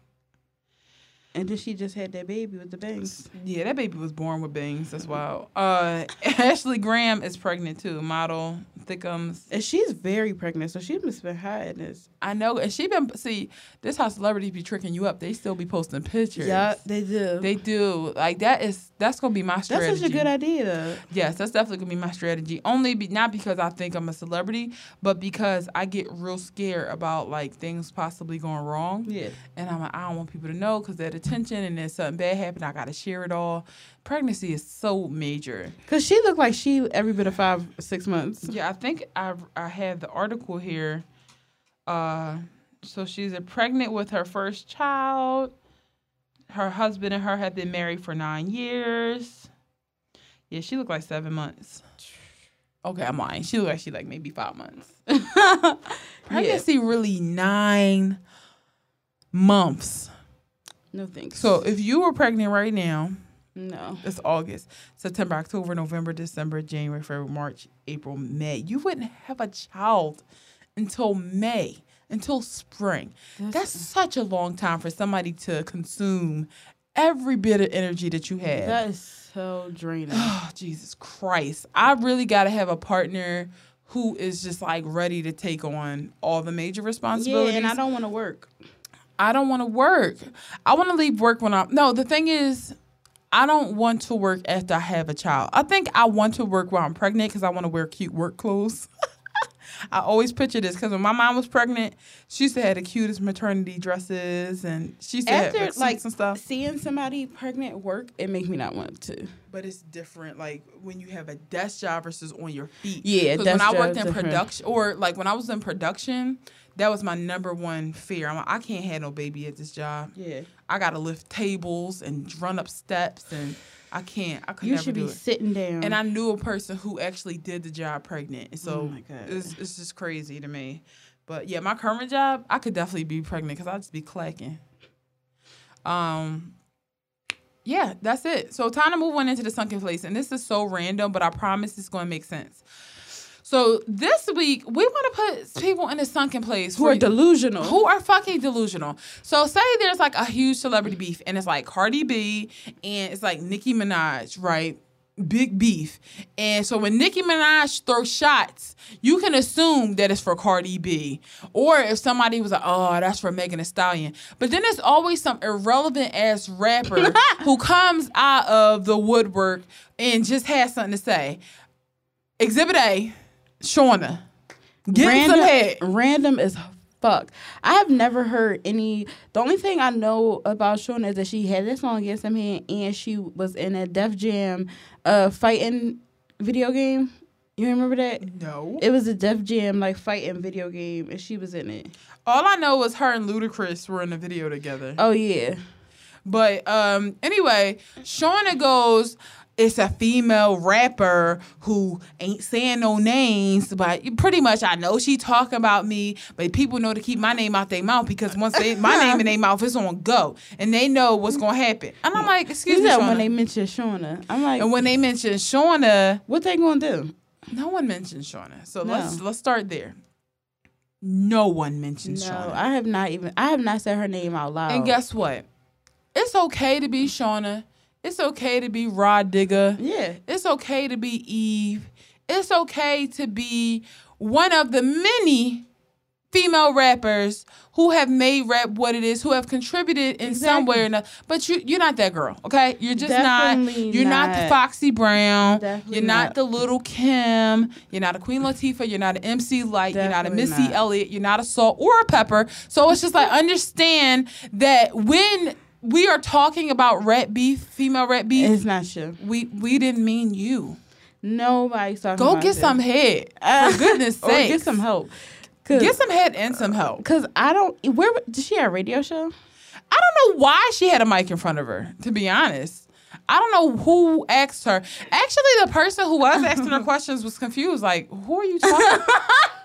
Speaker 2: And then she just had that baby with the bangs.
Speaker 1: Yeah, that baby was born with bangs. That's wild. Uh, Ashley Graham is pregnant too. Model, thickums.
Speaker 2: And she's very pregnant, so she must been hiding this.
Speaker 1: I know, and she been see this how celebrities be tricking you up. They still be posting pictures.
Speaker 2: Yeah, they do.
Speaker 1: They do. Like that is that's gonna be my strategy.
Speaker 2: That's such a good idea. Though.
Speaker 1: Yes, that's definitely gonna be my strategy. Only be not because I think I'm a celebrity, but because I get real scared about like things possibly going wrong.
Speaker 2: Yeah.
Speaker 1: And I'm like, I don't want people to know because that attention and then something bad happened. I gotta share it all. Pregnancy is so major.
Speaker 2: Cause she looked like she every bit of five six months.
Speaker 1: Yeah, I think I I have the article here. Uh, so she's a pregnant with her first child. Her husband and her have been married for nine years. Yeah, she looked like seven months. Okay, I'm lying. She looked like she like maybe five months. Pregnancy really nine months.
Speaker 2: No thanks.
Speaker 1: So if you were pregnant right now,
Speaker 2: no.
Speaker 1: it's August, September, October, November, December, January, February, March, April, May. You wouldn't have a child until May, until spring. That's, such a long time for somebody to consume every bit of energy that you have.
Speaker 2: That is so draining.
Speaker 1: Oh, Jesus Christ. I really got to have a partner who is just like ready to take on all the major responsibilities.
Speaker 2: yeah,
Speaker 1: responsibilities.
Speaker 2: and I don't want to work.
Speaker 1: I don't want to work. I want to leave work when I'm. No, the thing is, I don't want to work after I have a child. I think I want to work while I'm pregnant because I want to wear cute work clothes. I always picture this because when my mom was pregnant, she used to have the cutest maternity dresses and she used to
Speaker 2: After
Speaker 1: have like,
Speaker 2: like
Speaker 1: and stuff.
Speaker 2: seeing somebody pregnant work, it makes me not want to.
Speaker 1: But it's different, like when you have a desk job versus on your feet.
Speaker 2: Yeah,
Speaker 1: 'Cause when I worked
Speaker 2: job's
Speaker 1: in
Speaker 2: different.
Speaker 1: production, or like when I was in production, that was my number one fear. I'm like, I can't have no baby at this job.
Speaker 2: Yeah.
Speaker 1: I gotta lift tables and run up steps, and I can't. I could
Speaker 2: You should be
Speaker 1: it.
Speaker 2: sitting down.
Speaker 1: And I knew a person who actually did the job pregnant, and so
Speaker 2: Oh
Speaker 1: it's it's just crazy to me. But yeah, my current job, I could definitely be pregnant because I'd just be clacking. Um. Yeah, that's it. So time to move on into the sunken place, and this is so random, but I promise it's going to make sense. So this week we want to put people in a sunken place
Speaker 2: who are delusional.
Speaker 1: who are fucking delusional. So say there's like a huge celebrity beef and it's like Cardi B and it's like Nicki Minaj, right? Big beef. And so when Nicki Minaj throws shots, you can assume that it's for Cardi B. Or if somebody was like, oh, that's for Megan Thee Stallion. But then there's always some irrelevant ass rapper who comes out of the woodwork and just has something to say. Exhibit A, Shawnna.
Speaker 2: Random,
Speaker 1: some head.
Speaker 2: random as fuck. I have never heard any. The only thing I know about Shawnna is that she had this song "Get Some Head" and she was in a Def Jam, uh, fighting video game. You remember that?
Speaker 1: No.
Speaker 2: It was a Def Jam like fighting video game, and she was in it.
Speaker 1: All I know was her and Ludacris were in a video together.
Speaker 2: Oh yeah,
Speaker 1: But um, anyway, Shawnna goes, it's a female rapper who ain't saying no names, but pretty much I know she talking about me, but people know to keep my name out their mouth because once they my name in their mouth, it's on go, and they know what's gonna happen. And I'm like, excuse
Speaker 2: you
Speaker 1: me, Shawnna.
Speaker 2: when they mentioned Shawnna, I'm like,
Speaker 1: and when they mention Shawnna,
Speaker 2: what they gonna do?
Speaker 1: no one mentioned Shawnna. So
Speaker 2: No.
Speaker 1: let's let's start there. No one mentioned
Speaker 2: No,
Speaker 1: Shawnna.
Speaker 2: I have not even. I have not said her name out loud.
Speaker 1: And guess what? It's okay to be Shawnna. It's okay to be Rah Digga.
Speaker 2: yeah,
Speaker 1: It's okay to be Eve. It's okay to be one of the many female rappers who have made rap what it is, who have contributed in some way or another. But you, you're not that girl, okay? You're just
Speaker 2: Definitely
Speaker 1: not. You're not. the. Foxy Brown.
Speaker 2: Definitely
Speaker 1: you're not,
Speaker 2: not.
Speaker 1: the Lil' Kim. You're not a Queen Latifah. You're not an MC Lyte. Definitely you're not a Missy
Speaker 2: not.
Speaker 1: Elliott. You're not a Salt or a Pepa. So it's just like understand that when we are talking about rap beef, female rap beef,
Speaker 2: it's not sure.
Speaker 1: we we didn't mean you.
Speaker 2: Nobody's talking.
Speaker 1: Go get
Speaker 2: this.
Speaker 1: some head.
Speaker 2: Uh,
Speaker 1: For goodness
Speaker 2: or
Speaker 1: sake.
Speaker 2: get some help.
Speaker 1: Get some head and some help.
Speaker 2: Cause I don't. Where did she have a radio show?
Speaker 1: I don't know why she had a mic in front of her, to be honest. I don't know who asked her. Actually, the person who was asking her questions was confused. Like, who are you talking?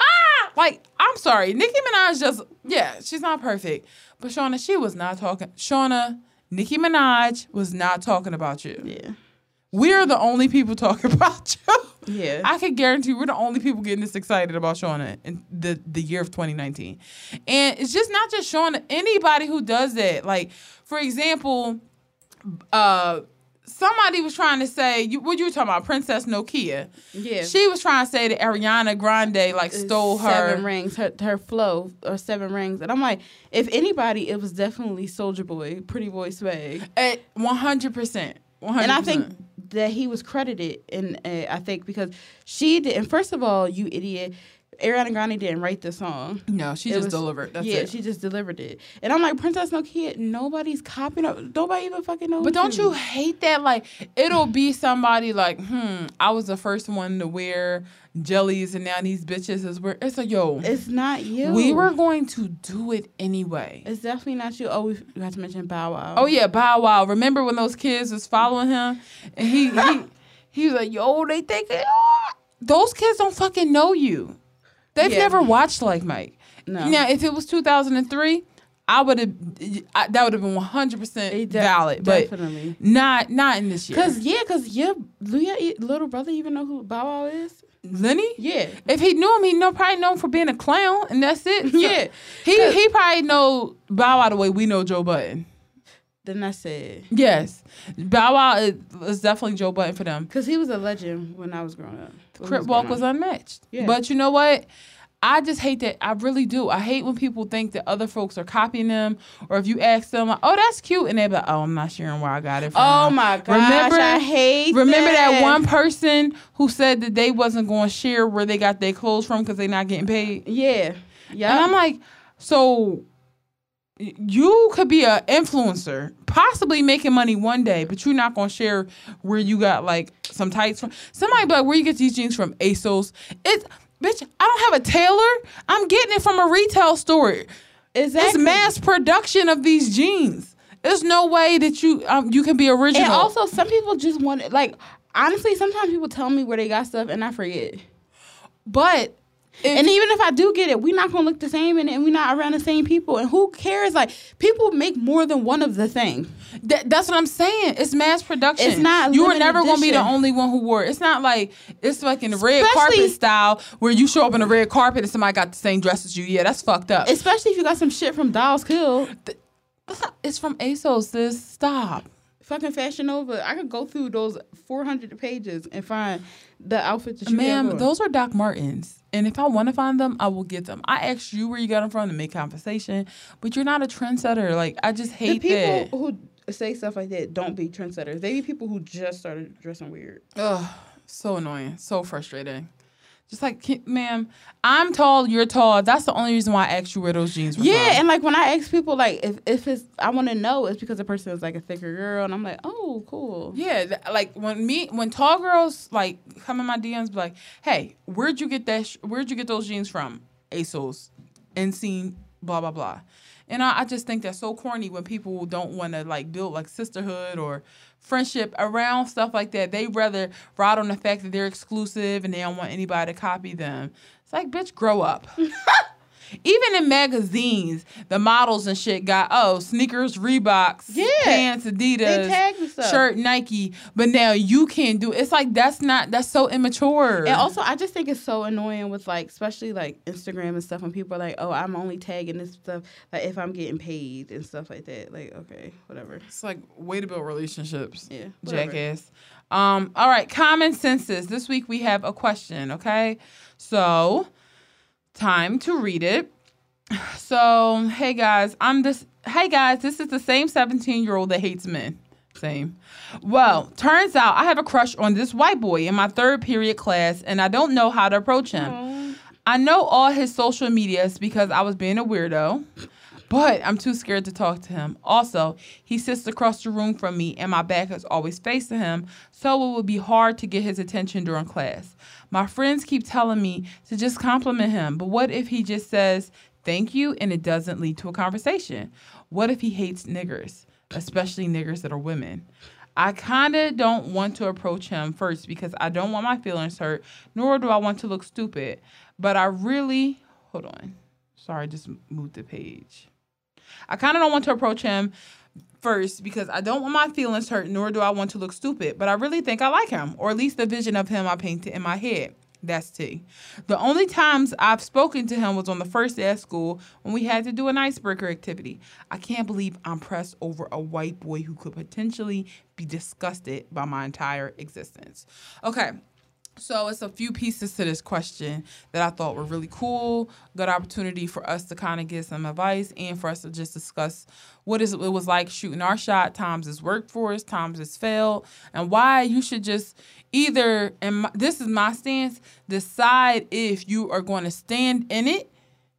Speaker 1: like, I'm sorry, Nicki Minaj just yeah, she's not perfect, but Shawnna, she was not talking. Shawnna, Nicki Minaj was not talking about you.
Speaker 2: Yeah.
Speaker 1: we're the only people talking about you.
Speaker 2: Yeah.
Speaker 1: I can guarantee we're the only people getting this excited about Shawnna in the, the year of 2019. And it's just not just Shawnna, anybody who does that. Like, for example, uh somebody was trying to say you what you were talking about, Princess Nokia.
Speaker 2: yeah.
Speaker 1: She was trying to say that Ariana Grande like stole her
Speaker 2: seven rings, her her flow or seven rings, and I'm like, if anybody, it was definitely Soulja Boy, Pretty Boy Swag,
Speaker 1: at 100%. 100%.
Speaker 2: and I think that he was credited, in uh, I think because she did. And first of all, you idiot, Ariana Grande didn't write the song.
Speaker 1: no, she
Speaker 2: It
Speaker 1: just
Speaker 2: was-
Speaker 1: delivered. That's
Speaker 2: yeah,
Speaker 1: it.
Speaker 2: she just delivered it, and I'm like, Princess Nokia, nobody's copying up. Nobody even fucking knows.
Speaker 1: But don't you hate that? Like, it'll be somebody like, hmm, I was the first one to wear jellies, and now these bitches is wearing. It's a yo,
Speaker 2: It's not you.
Speaker 1: we were going to do it anyway.
Speaker 2: It's definitely not you. Oh, we got to mention Bow Wow.
Speaker 1: Oh yeah, Bow Wow. Remember when those kids was following him, and he he he was like, yo, they think it. Those kids don't fucking know you. They've
Speaker 2: Yeah.
Speaker 1: never watched like Mike.
Speaker 2: No.
Speaker 1: Now, if it was 2003, I would have. That would have been 100%
Speaker 2: de-
Speaker 1: valid, but
Speaker 2: definitely.
Speaker 1: not not in this year.
Speaker 2: Cause yeah, cause your your little brother even know who Bow Wow is.
Speaker 1: Lenny.
Speaker 2: Yeah,
Speaker 1: If he knew him, he know probably know him for being a clown, and that's it.
Speaker 2: Yeah.
Speaker 1: he he probably know Bow Wow the way we know Joe Budden.
Speaker 2: then that's it.
Speaker 1: Yes, Bow Wow is, is definitely Joe Budden for them.
Speaker 2: Cause he was a legend when I was growing up.
Speaker 1: Crip Walk was unmatched.
Speaker 2: Yeah.
Speaker 1: But you know what? I just hate that. I really do. I hate when people think that other folks are copying them, or if you ask them, like, "Oh, that's cute," and they're like, "Oh, I'm not sharing where I got it from."
Speaker 2: Oh my gosh,
Speaker 1: Remember-
Speaker 2: I hate.
Speaker 1: Remember that.
Speaker 2: that
Speaker 1: one person who said that they wasn't going to share where they got their clothes from because they're not getting paid?
Speaker 2: Yeah, yeah.
Speaker 1: And I'm like, so you could be an influencer, possibly making money one day, but you're not gonna share where you got like some tights from. Somebody be like, where you get these jeans from? ASOS. It's bitch. I don't have a tailor. I'm getting it from a retail store. It's
Speaker 2: exactly.
Speaker 1: mass production of these jeans. There's no way that you um, you can be original.
Speaker 2: And also, some people just want it. Like honestly, sometimes people tell me where they got stuff, and I forget.
Speaker 1: but if-
Speaker 2: And even if I do get it, we're not gonna look the same, and, and we're not around the same people. And who cares? Like people make more than one of the thing.
Speaker 1: That, that's what I'm saying. It's mass production.
Speaker 2: It's not
Speaker 1: You were never gonna be the only one who wore it. It's not like it's like in the red
Speaker 2: Especially-
Speaker 1: carpet style where you show up in a red carpet and somebody got the same dress as you. Yeah, that's fucked up.
Speaker 2: Especially if you got some shit from Dolls Kill.
Speaker 1: it's from ASOS. Sis, stop.
Speaker 2: fucking Fashion Nova. I could go through those 400 pages and find the outfit that you
Speaker 1: Ma'am, those are Doc Martens. And if I want to find them, I will get them. I asked you where you got them from to make conversation, but you're not a trendsetter. Like I just hate the
Speaker 2: people
Speaker 1: that.
Speaker 2: who say stuff like that don't be trendsetters. They be people who just started dressing weird.
Speaker 1: Ugh, so annoying, so frustrating. Just like, ma'am, I'm tall, you're tall. That's the only reason why I asked you where those jeans were
Speaker 2: Yeah,
Speaker 1: from.
Speaker 2: and like when I ask people, like if if it's, I want to know, it's because the person is like a thicker girl, and I'm like, oh, cool.
Speaker 1: Yeah, th- like when me when tall girls like come in my DMs, be like, "Hey, where'd you get that? Sh- where'd you get those jeans from? ASOS, Insane, blah blah blah." And I, I just think that's so corny when people don't want to like build like sisterhood or friendship around stuff like that. They rather ride on the fact that they're exclusive and they don't want anybody to copy them. It's like, bitch, grow up. Even in magazines, the models and shit got oh sneakers, Reeboks,
Speaker 2: Yeah.
Speaker 1: pants, Adidas,
Speaker 2: They tag the stuff.
Speaker 1: shirt, Nike. But now you can't do. It's like that's not. That's so immature.
Speaker 2: And also, I just think it's so annoying with like, especially like Instagram and stuff, when people are like, "Oh, I'm only tagging this stuff like if I'm getting paid and stuff like that." Like, okay, whatever.
Speaker 1: it's like way to build relationships.
Speaker 2: Yeah, whatever.
Speaker 1: Jackass. Um, all right, common senses. This week we have a question, okay? So, time to read it. So, hey guys, I'm this hey guys, this is the same 17-year-old that hates men. Same. Well, turns out I have a crush on this white boy in my third period class and I don't know how to approach him. I know all his social medias because I was being a weirdo, but I'm too scared to talk to him. Also, he sits across the room from me and my back is always facing him, so it would be hard to get his attention during class. My friends keep telling me to just compliment him, but what if he just says thank you and it doesn't lead to a conversation? What if he hates niggers, especially niggers that are women? I kind of don't want to approach him first because I don't want my feelings hurt, nor do I want to look stupid. But I really, hold on. Sorry, I just moved the page. I kind of don't want to approach him first because I don't want my feelings hurt, nor do I want to look stupid. But I really think I like him, or at least the vision of him I painted in my head. That's T. The only times I've spoken to him was on the first day of school when we had to do an icebreaker activity. I can't believe I'm pressed over a white boy who could potentially be disgusted by my entire existence. Okay, so it's a few pieces to this question that I thought were really cool. Good opportunity for us to kind of get some advice and for us to just discuss what is it was like shooting our shot, times it's worked for us, times it's failed, and why you should just either and my, this is my stance, decide if you are going to stand in it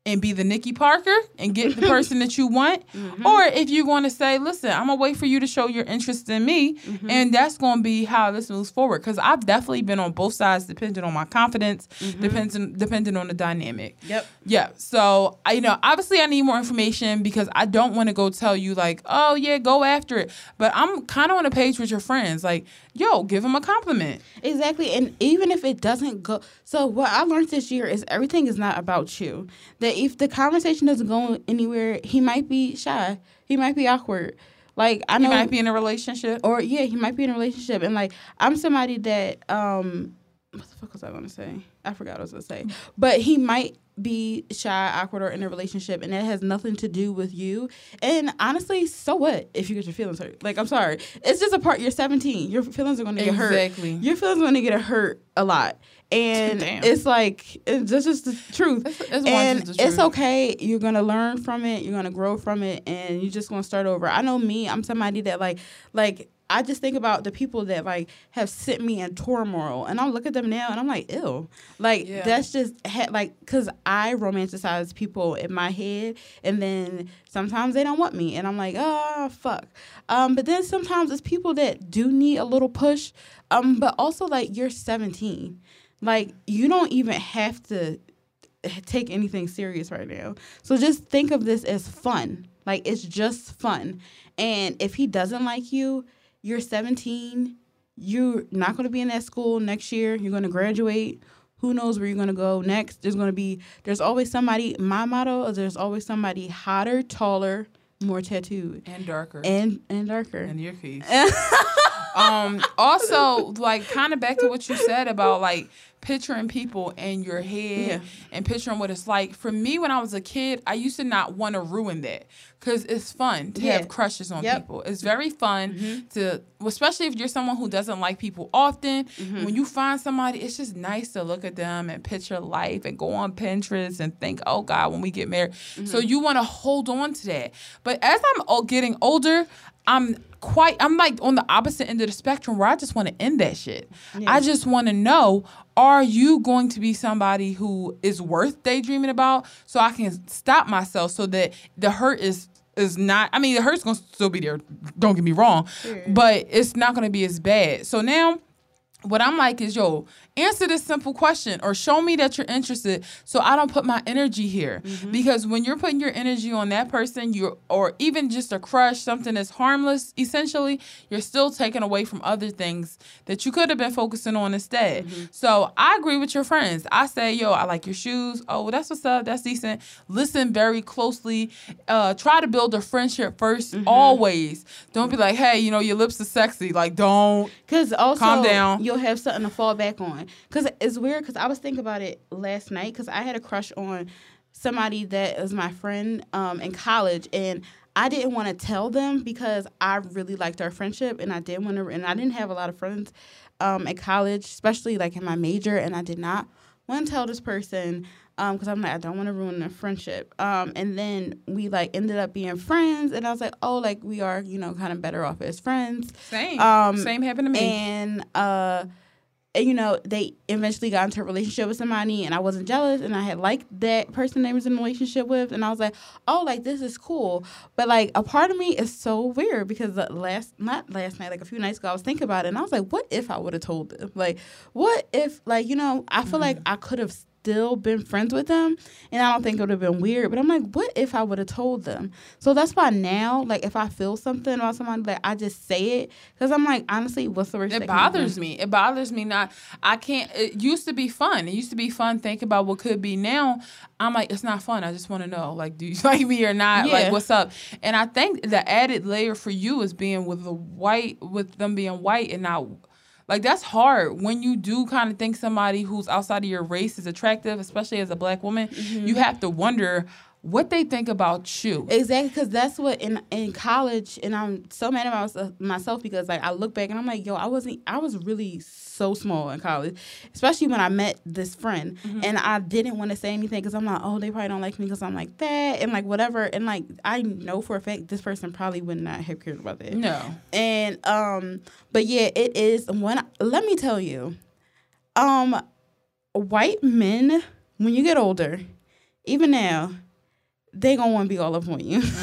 Speaker 1: and be the Nikki Parker and get the person that you want, mm-hmm. or if you're going to say, "Listen, I'm gonna wait for you to show your interest in me," mm-hmm. and that's going to be how this moves forward. Because I've definitely been on both sides, depending on my confidence, mm-hmm. depending depending on the dynamic.
Speaker 2: Yep.
Speaker 1: Yeah. So I, you know, obviously I need more information because I don't want to go tell you like, "Oh yeah, go after it," but I'm kind of on a page with your friends, like, "Yo, give him a compliment."
Speaker 2: Exactly, and even if it doesn't go, so what I learned this year is everything is not about you. That if the conversation doesn't go anywhere, he might be shy. He might be awkward. Like I know
Speaker 1: he might be in a relationship.
Speaker 2: Or yeah, he might be in a relationship. And like I'm somebody that um what the fuck was I gonna say? I forgot what I was gonna say. But he might be shy, awkward, or in a relationship, and that has nothing to do with you. And honestly, so what if you get your feelings hurt? Like, I'm sorry, it's just a part. You're 17. Your feelings are going to get exactly. hurt. Exactly. Your feelings are going to get hurt a lot, and Damn. it's like it's just, just the truth. It's, it's and the truth. it's okay. You're going to learn from it. You're going to grow from it, and you're just going to start over. I know me. I'm somebody that like like I just think about the people that like have sent me in turmoil, and I look at them now, and I'm like, ew, like yeah. that's just ha- like because I romanticize people in my head, and then sometimes they don't want me, and I'm like, oh fuck. Um, but then sometimes it's people that do need a little push, um, but also like you're 17, like you don't even have to take anything serious right now. So just think of this as fun. Like it's just fun. And if he doesn't like you, you're 17, you're not going to be in that school next year, you're going to graduate. Who knows where you're going to go next? There's going to be, there's always somebody, my motto is there's always somebody hotter, taller, more tattooed.
Speaker 1: And darker.
Speaker 2: And and darker.
Speaker 1: And your case. um, also, like, kind of back to what you said about, like, picturing people in your head yeah. and picturing what it's like. For me, when I was a kid, I used to not want to ruin that because it's fun to yeah. have crushes on yep. people. It's very fun mm-hmm. to, especially if you're someone who doesn't like people often. Mm-hmm. When you find somebody, it's just nice to look at them and picture life and go on Pinterest and think, oh God, when we get married. Mm-hmm. So you want to hold on to that. But as I'm getting older, I'm quite I'm like on the opposite end of the spectrum where I just want to end that shit. Yeah. I just want to know are you going to be somebody who is worth daydreaming about so I can stop myself so that the hurt is is not I mean the hurt's gonna still be there, don't get me wrong. But it's not gonna be as bad. So now what I'm like is, yo, answer this simple question or show me that you're interested so I don't put my energy here. Mm-hmm. Because when you're putting your energy on that person, you or even just a crush, something that's harmless, essentially, you're still taken away from other things that you could have been focusing on instead. Mm-hmm. So I agree with your friends. I say, yo, I like your shoes. Oh, well, that's what's up. That's decent. Listen very closely. Uh, try to build a friendship 1st mm-hmm. always. Don't be like, hey, you know, your lips are sexy. Like, don't.
Speaker 2: Because also, calm down. You'll have something to fall back on. Cause it's weird. Cause I was thinking about it last night. Cause I had a crush on somebody that was my friend um, in college, and I didn't want to tell them because I really liked our friendship, and I didn't want to. And I didn't have a lot of friends um, at college, especially like in my major, and I did not want to tell this person because um, I'm like I don't want to ruin the friendship. Um, and then we like ended up being friends, and I was like, oh, like we are, you know, kind of better off as friends.
Speaker 1: Same. Um, Same happened to me.
Speaker 2: And uh, you know, they eventually got into a relationship with somebody and I wasn't jealous and I had liked that person they was in a relationship with and I was like, oh, like this is cool. But like a part of me is so weird because last, not last night, like a few nights ago, I was thinking about it and I was like, what if I would have told them? Like, what if, like, you know, I feel mm-hmm. like I could have still been friends with them, and I don't think it would have been weird. But I'm like, what if I would have told them? So that's why now, like, if I feel something about somebody, like, I just say it because I'm like, honestly, what's the worst?
Speaker 1: It bothers me. It bothers me not. I can't. It used to be fun. It used to be fun thinking about what could be. Now I'm like, it's not fun. I just want to know, like, do you like me or not?
Speaker 2: Yeah.
Speaker 1: Like, what's up? And I think the added layer for you is being with the white, with them being white and not. Like that's hard when you do kind of think somebody who's outside of your race is attractive, especially as a black woman.
Speaker 2: Mm-hmm.
Speaker 1: You have to wonder what they think about you.
Speaker 2: Exactly, because that's what in in college, and I'm so mad about myself, because like I look back and I'm like, yo, I wasn't, I was really so small in college, especially when I met this friend, and I didn't want to say anything because I'm like, oh, they probably don't like me because I'm like that, and like whatever, and like I know for a fact this person probably would not have cared about that.
Speaker 1: no.
Speaker 2: And um, but yeah, it is when let me tell you, um, white men when you get older, even now, they gonna want to be all up on you.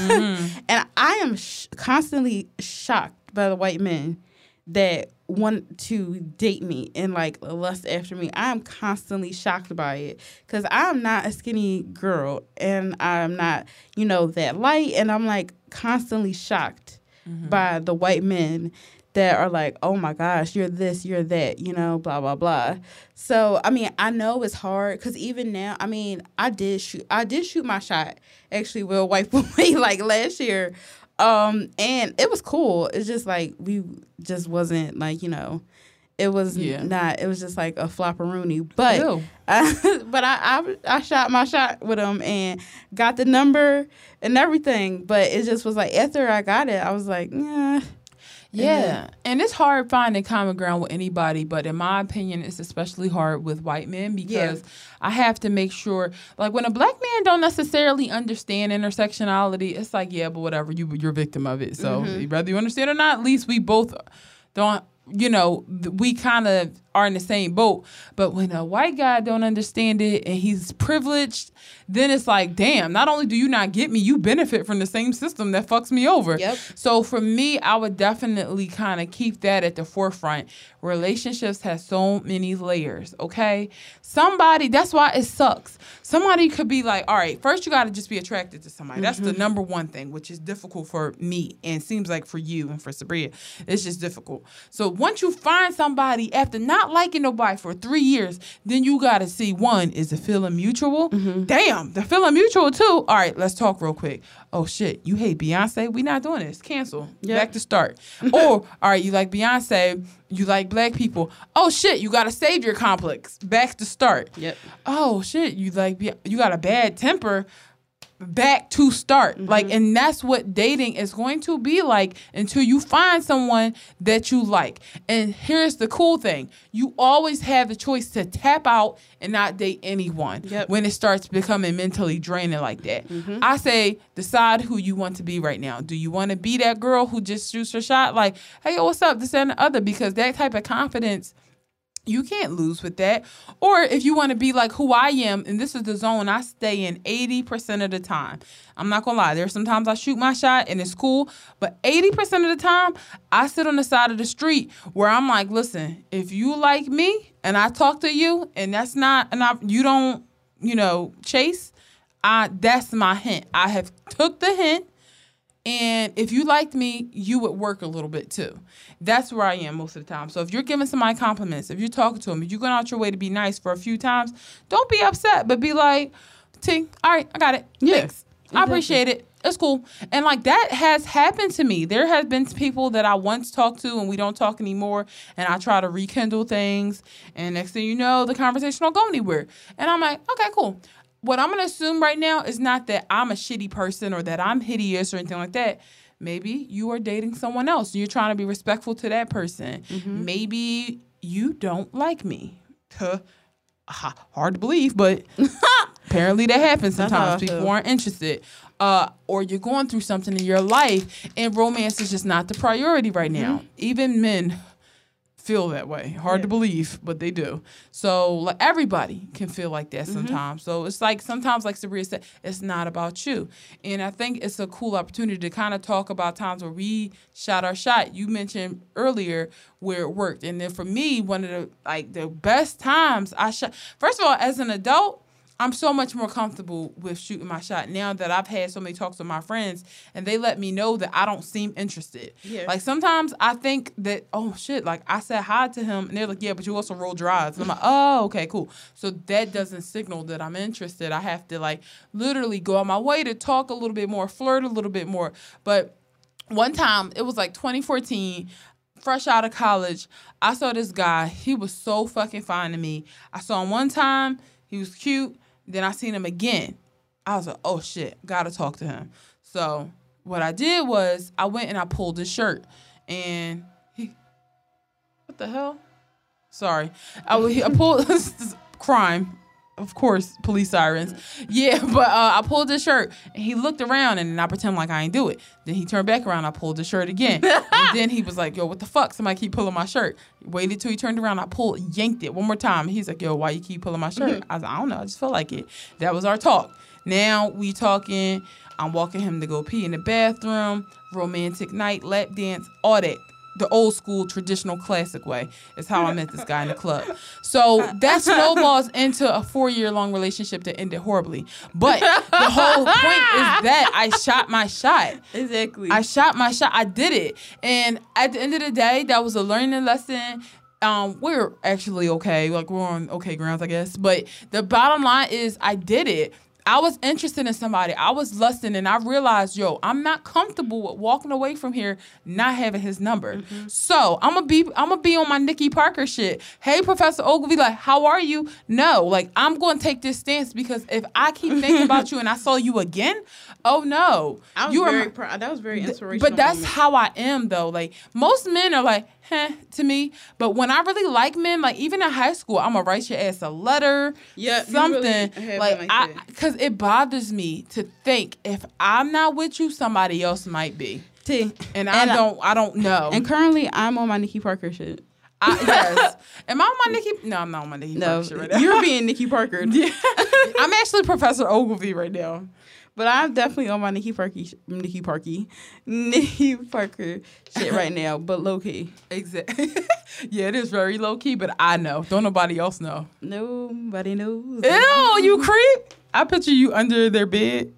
Speaker 2: and I am sh- constantly shocked by the white men that want to date me and like lust after me. I am constantly shocked by it because I'm not a skinny girl and I'm not, you know, that light. And I'm like constantly shocked mm-hmm. by the white men that are like, oh my gosh, you're this, you're that, you know, blah, blah, blah. So, I mean, I know it's hard because even now, I mean, I did shoot, I did shoot my shot actually with a white boy like last year. Um, and it was cool. It's just like, we just wasn't like, you know, it was
Speaker 1: Yeah.
Speaker 2: not, it was just like a flopperoonie. But,
Speaker 1: Ew.
Speaker 2: I, but I, I, I shot my shot with him and got the number and everything. But it just was like, after I got it, I was like, yeah.
Speaker 1: Yeah. And it's hard finding common ground with anybody, but in my opinion, it's especially hard with white men because I have to make sure like when a black man don't necessarily understand intersectionality, it's like, yeah, but whatever, you you're a victim of it. So mm-hmm. whether you understand or not, at least we both don't you know, we kind of are in the same boat. But when a white guy don't understand it and he's privileged, then it's like, damn, not only do you not get me, you benefit from the same system that fucks me over.
Speaker 2: Yep.
Speaker 1: So for me, I would definitely kind of keep that at the forefront. Relationships have so many layers, okay? Somebody, that's why it sucks. Somebody could be like, all right, first you got to just be attracted to somebody. That's the mm-hmm. number one thing, which is difficult for me and seems like for you and for Sabria. It's just difficult. So once you find somebody after not liking nobody for three years, then you got to see one, is the feeling mutual? Mm-hmm. Damn, the feeling mutual too. All right, let's talk real quick. Oh shit, you hate Beyonce? We not doing this. Cancel.
Speaker 2: Yep.
Speaker 1: Back to start. or all right, you like Beyonce? You like black people? Oh shit, you got a savior complex. Back to start.
Speaker 2: Yep.
Speaker 1: Oh shit, you like Be- you got a bad temper. Back to start. Mm-hmm. Like, and that's what dating is going to be like until you find someone that you like. And here's the cool thing you always have the choice to tap out and not date anyone
Speaker 2: Yep.
Speaker 1: when it starts becoming mentally draining like that. Mm-hmm. I say, decide who you want to be right now. Do you want to be that girl who just shoots her shot? Like, hey, what's up? This and the other. Because that type of confidence you can't lose with that. Or if you want to be like who I am, and this is the zone I stay in 80% of the time. I'm not gonna lie, there's sometimes I shoot my shot and it's cool, but 80% of the time I sit on the side of the street where I'm like, listen, if you like me and I talk to you and that's not I you don't, you know, chase, I that's my hint. I have took the hint and if you liked me, you would work a little bit too. That's where I am most of the time. So if you're giving somebody compliments, if you're talking to them, if you're going out your way to be nice for a few times, don't be upset, but be like, T, all right, I got it.
Speaker 2: Yeah,
Speaker 1: Thanks. I appreciate it. It's cool. And like that has happened to me. There has been people that I once talked to and we don't talk anymore. And I try to rekindle things. And next thing you know, the conversation don't go anywhere. And I'm like, okay, cool. What I'm gonna assume right now is not that I'm a shitty person or that I'm hideous or anything like that. Maybe you are dating someone else. And you're trying to be respectful to that person. Maybe you don't like me. Huh. Hard to believe, but apparently that happens sometimes. People aren't interested. Uh, or you're going through something in your life and romance is just not the priority right now. Even men feel that way. Hard to believe, but they do. So like everybody can feel like that mm-hmm. sometimes. So it's like sometimes like Sabria said, it's not about you. And I think it's a cool opportunity to kind of talk about times where we shot our shot. You mentioned earlier where it worked. And then for me, one of the like the best times I shot first of all, as an adult, I'm so much more comfortable with shooting my shot now that I've had so many talks with my friends and they let me know that I don't seem interested.
Speaker 2: Yeah.
Speaker 1: Like sometimes I think that, oh shit, like I said hi to him and they're like, yeah, but you also rolled your eyes. And I'm like, oh, okay, cool. So that doesn't signal that I'm interested. I have to like literally go out my way to talk a little bit more, flirt a little bit more. But one time, it was like 2014 fresh out of college, I saw this guy. He was so fucking fine to me. I saw him one time. He was cute. Then I seen him again. I was like, oh shit, gotta talk to him. So what I did was I went and I pulled his shirt, and he, what the hell? Sorry, I, I pulled crime. Of course, police sirens. Yeah, but uh, I pulled his shirt and he looked around and I pretend like I ain't do it. Then he turned back around. I pulled his shirt again. and then he was like, "Yo, what the fuck? Somebody keep pulling my shirt." Waited till he turned around. I pulled, yanked it one more time. He's like, "Yo, why you keep pulling my shirt?" I was like, "I don't know. I just feel like it." That was our talk. Now we talking. I'm walking him to go pee in the bathroom. Romantic night, lap dance, all that the old school traditional classic way is how I met this guy in the club. So that snowballs into a four year long relationship that ended horribly. But the whole point is that I shot my shot.
Speaker 2: Exactly.
Speaker 1: I shot my shot. I did it. And at the end of the day, that was a learning lesson. Um, we're actually okay. Like we're on okay grounds, I guess. But the bottom line is I did it. I was interested in somebody. I was lusting, and I realized, yo, I'm not comfortable with walking away from here not having his number. Mm-hmm. So I'm gonna be, I'm gonna be on my Nikki Parker shit. Hey, Professor Oglevee, like, how are you? No, like, I'm gonna take this stance because if I keep thinking about you and I saw you again, oh no,
Speaker 2: I was
Speaker 1: you
Speaker 2: very
Speaker 1: my-
Speaker 2: proud. That was very inspirational.
Speaker 1: but that's
Speaker 2: moment.
Speaker 1: how I am though. Like most men are like, heh, to me. But when I really like men, like even in high school, I'm gonna write your ass a letter,
Speaker 2: Yep, you
Speaker 1: something.
Speaker 2: really
Speaker 1: like
Speaker 2: like
Speaker 1: I, because it bothers me to think if I'm not with you, somebody else might be,
Speaker 2: T.
Speaker 1: and I
Speaker 2: And
Speaker 1: don't, I don't know.
Speaker 2: And currently, I'm on my Nikki Parker shit.
Speaker 1: I, yes, am I on my Nikki? No, I'm not on my Nikki.
Speaker 2: No,
Speaker 1: Parker shit right now.
Speaker 2: you're being Nikki Parker.
Speaker 1: Yeah. I'm actually Professor Oglevee right now.
Speaker 2: But I'm definitely on my Nikki Parker, Nikki Parky, Nikki Parker shit right now. But low key,
Speaker 1: Exactly. yeah, it is very low key, but I know. Don't nobody else know.
Speaker 2: nobody knows.
Speaker 1: Ew, you creep. I picture you under their bed.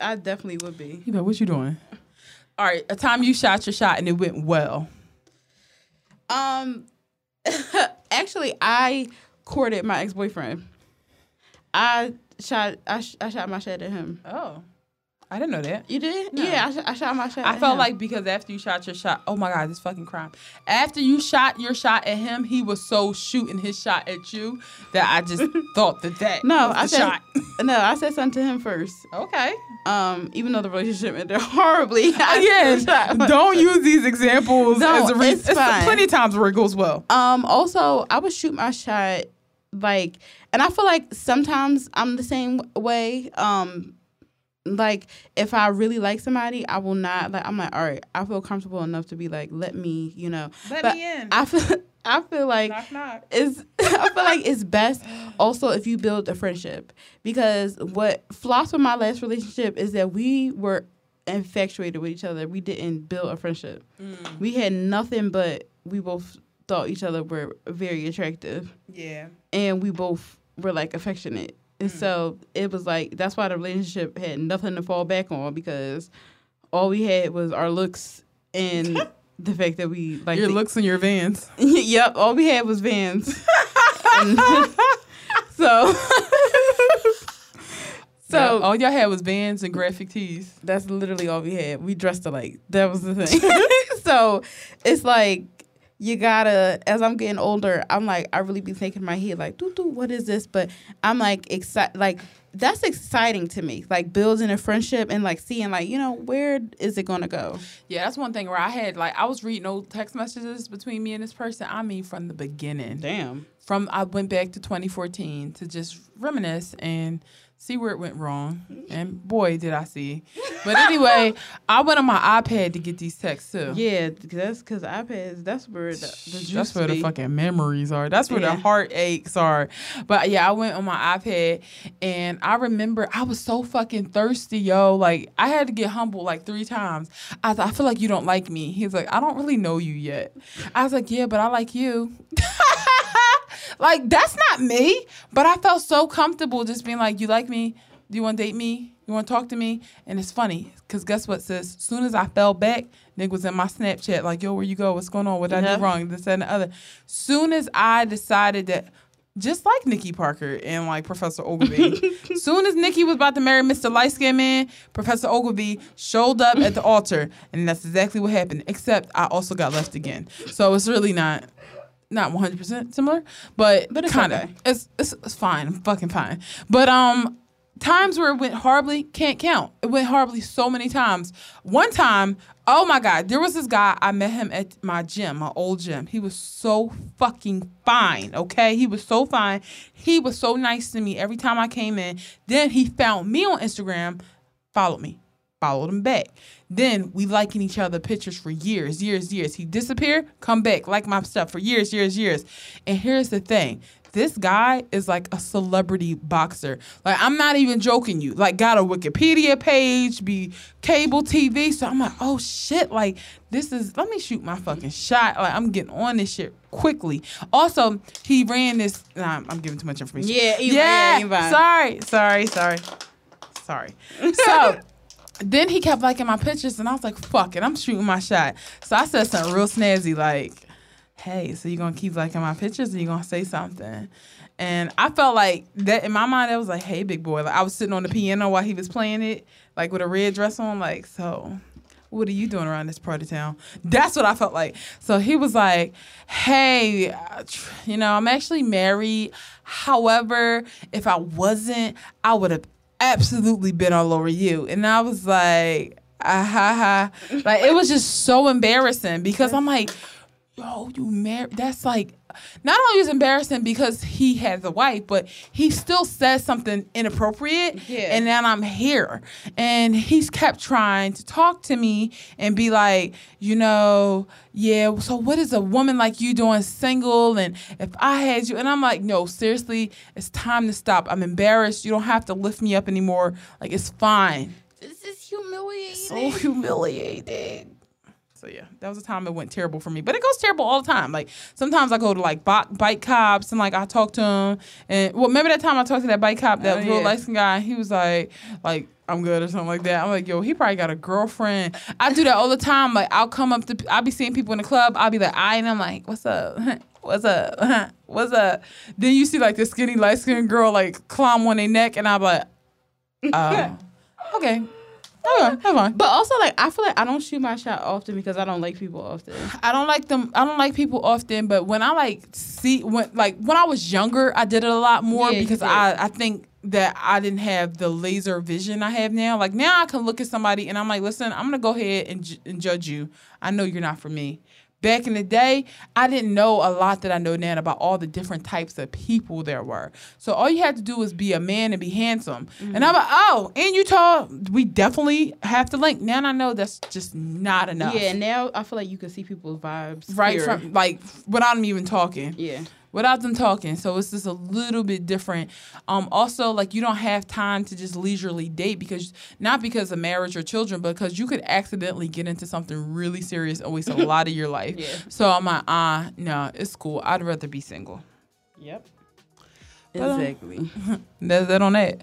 Speaker 2: I definitely would be.
Speaker 1: You know, what you doing? All right, a time you shot your shot and it went well.
Speaker 2: Um, actually, I courted my ex boyfriend. I shot. I, sh- I shot my shot at him.
Speaker 1: Oh. I didn't know that.
Speaker 2: You did?
Speaker 1: No.
Speaker 2: Yeah, I, sh- I shot my shot.
Speaker 1: I felt
Speaker 2: him.
Speaker 1: like because after you shot your shot, oh my God, this fucking crime. After you shot your shot at him, he was so shooting his shot at you that I just thought that that
Speaker 2: no.
Speaker 1: was
Speaker 2: I said
Speaker 1: shot.
Speaker 2: no. I said something to him first.
Speaker 1: Okay.
Speaker 2: Um, even though the relationship ended horribly. I
Speaker 1: Again, don't use these examples
Speaker 2: No,
Speaker 1: as a reason.
Speaker 2: it's fine.
Speaker 1: plenty of times where it goes well.
Speaker 2: Um, also, I would shoot my shot like, and I feel like sometimes I'm the same way. Um, like if I really like somebody, I will not like. I'm like, all right, I feel comfortable enough to be like, let me, you know.
Speaker 1: Let
Speaker 2: But
Speaker 1: me in.
Speaker 2: I feel, I feel like
Speaker 1: knock knock.
Speaker 2: it's I feel like it's best also if you build a friendship because what flops with my last relationship is that we were infatuated with each other. We didn't build a friendship.
Speaker 1: Mm.
Speaker 2: We had nothing but we both thought each other were very attractive
Speaker 1: Yeah.
Speaker 2: and we both were like affectionate. And
Speaker 1: Mm.
Speaker 2: so it was like that's why the relationship had nothing to fall back on because all we had was our looks and the fact that we like
Speaker 1: your
Speaker 2: the-
Speaker 1: looks and your vans.
Speaker 2: yep, all we had was vans. And so, so
Speaker 1: all y'all had was vans and graphic tees.
Speaker 2: that's literally all we had. We dressed alike. That was the thing. so it's like you gotta. As I'm getting older, I'm like I really be thinking in my head like, doo doo, what is this? But I'm like excited. Like that's exciting to me. Like building a friendship and like seeing like you know where is it gonna go?
Speaker 1: Yeah, that's one thing where I had like I was reading old text messages between me and this person. I mean, from the beginning.
Speaker 2: Damn.
Speaker 1: From I went back to 2014 to just reminisce and see where it went wrong. And boy, did I see. But anyway, I went on my iPad to get these texts too.
Speaker 2: Yeah, that's because iPads. That's where the, the juice
Speaker 1: That's where the fucking memories are. That's where
Speaker 2: Yeah.
Speaker 1: the heartaches are. But yeah, I went on my iPad and I remember I was so fucking thirsty, yo. Like I had to get humbled like three times. I was like, I feel like you don't like me. He's like, I don't really know you yet. I was like, yeah, but I like you. like that's not me. But I felt so comfortable just being like, you like me? Do you want to date me? You want to talk to me? And it's funny because guess what, sis? Soon as I fell back, nigga was in my Snapchat like, yo, where you go? What's going on? What did I do wrong? This that, and the other. Soon as I decided that. Just like Nikki Parker and like Professor Oglevee. Soon as Nikki was about to marry Mr. Light Skinned Man, Professor Oglevee showed up at the altar, and that's exactly what happened. Except I also got left again, so it's really not not 100 percent similar, but
Speaker 2: But it's
Speaker 1: kind of
Speaker 2: okay.
Speaker 1: it's, it's it's fine. I'm fucking fine. But um, times where it went horribly can't count. It went horribly so many times. One time, oh my god, there was this guy. I met him at my gym, my old gym. He was so fucking fine. Okay, he was so fine. He was so nice to me every time I came in. Then he found me on Instagram, followed me followed him back. Then we liking each other pictures for years, years, years. He disappeared, come back, like my stuff for years, years, years. And here's the thing. This guy is like a celebrity boxer. Like I'm not even joking you. Like got a Wikipedia page, be cable TV. So I'm like, oh shit, like this is let me shoot my fucking shot. Like I'm getting on this shit quickly. Also, he ran this nah, I'm giving too much information.
Speaker 2: Yeah,
Speaker 1: yeah.
Speaker 2: yeah,
Speaker 1: sorry, sorry, sorry. Sorry. So then he kept liking my pictures, and I was like, "Fuck it, I'm shooting my shot." So I said something real snazzy, like, "Hey, so you're gonna keep liking my pictures, or you're gonna say something?" And I felt like that in my mind. I was like, "Hey, big boy." Like I was sitting on the piano while he was playing it, like with a red dress on. Like, so what are you doing around this part of town? That's what I felt like. So he was like, hey, you know, I'm actually married. However, if I wasn't, I would have absolutely been all over you. And I was like, ah, ha, ha. Like, it was just so embarrassing because I'm like, yo, you married. That's like, not only is embarrassing because he has a wife, but he still says something inappropriate.
Speaker 2: Yeah.
Speaker 1: And then I'm here. And he's kept trying to talk to me and be like, you know, yeah, so what is a woman like you doing single? And if I had you, and I'm like, no, seriously, it's time to stop. I'm embarrassed. You don't have to lift me up anymore. Like, it's fine.
Speaker 2: This is humiliating.
Speaker 1: So humiliating. So yeah, that was a time it went terrible for me. But it goes terrible all the time. Like sometimes I go to like bike, bike cops and like I talk to them. And well, remember that time I talked to that bike cop, that
Speaker 2: Oh,
Speaker 1: real
Speaker 2: yeah.
Speaker 1: light skinned guy. He was like, like I'm good or something like that. I'm like, yo, he probably got a girlfriend. I do that all the time. Like I'll come up to, I'll be seeing people in the club. I'll be like, I and I'm like, what's up? What's up? What's up? Then you see like this skinny light skinned girl like climb on their neck, and I'm like, oh, okay. Oh, okay, that's fine.
Speaker 2: But also, like, I feel like I don't shoot my shot often because I don't like people often.
Speaker 1: I don't like them. I don't like people often, but when I like see when like when I was younger, I did it a lot more
Speaker 2: Yeah,
Speaker 1: because. I I think that I didn't have the laser vision I have now. Like now, I can look at somebody and I'm like, listen, I'm gonna go ahead and, ju- and judge you. I know you're not for me. Back in the day, I didn't know a lot that I know now about all the different types of people there were. So all you had to do was be a man and be handsome.
Speaker 2: Mm-hmm.
Speaker 1: And I'm like, oh, in Utah, we definitely have to link. Now I know that's just not enough
Speaker 2: Yeah, now I feel like you can see people's vibes.
Speaker 1: right from like without them even talking
Speaker 2: Yeah.
Speaker 1: Without them talking so it's just a little bit different um also like you don't have time to just leisurely date because not because of marriage or children but because you could accidentally get into something really serious and waste a lot of your life
Speaker 2: Yeah.
Speaker 1: so i'm like ah no it's cool i'd rather be single
Speaker 2: Yep.
Speaker 1: But, um,
Speaker 2: Exactly.
Speaker 1: that's that on that.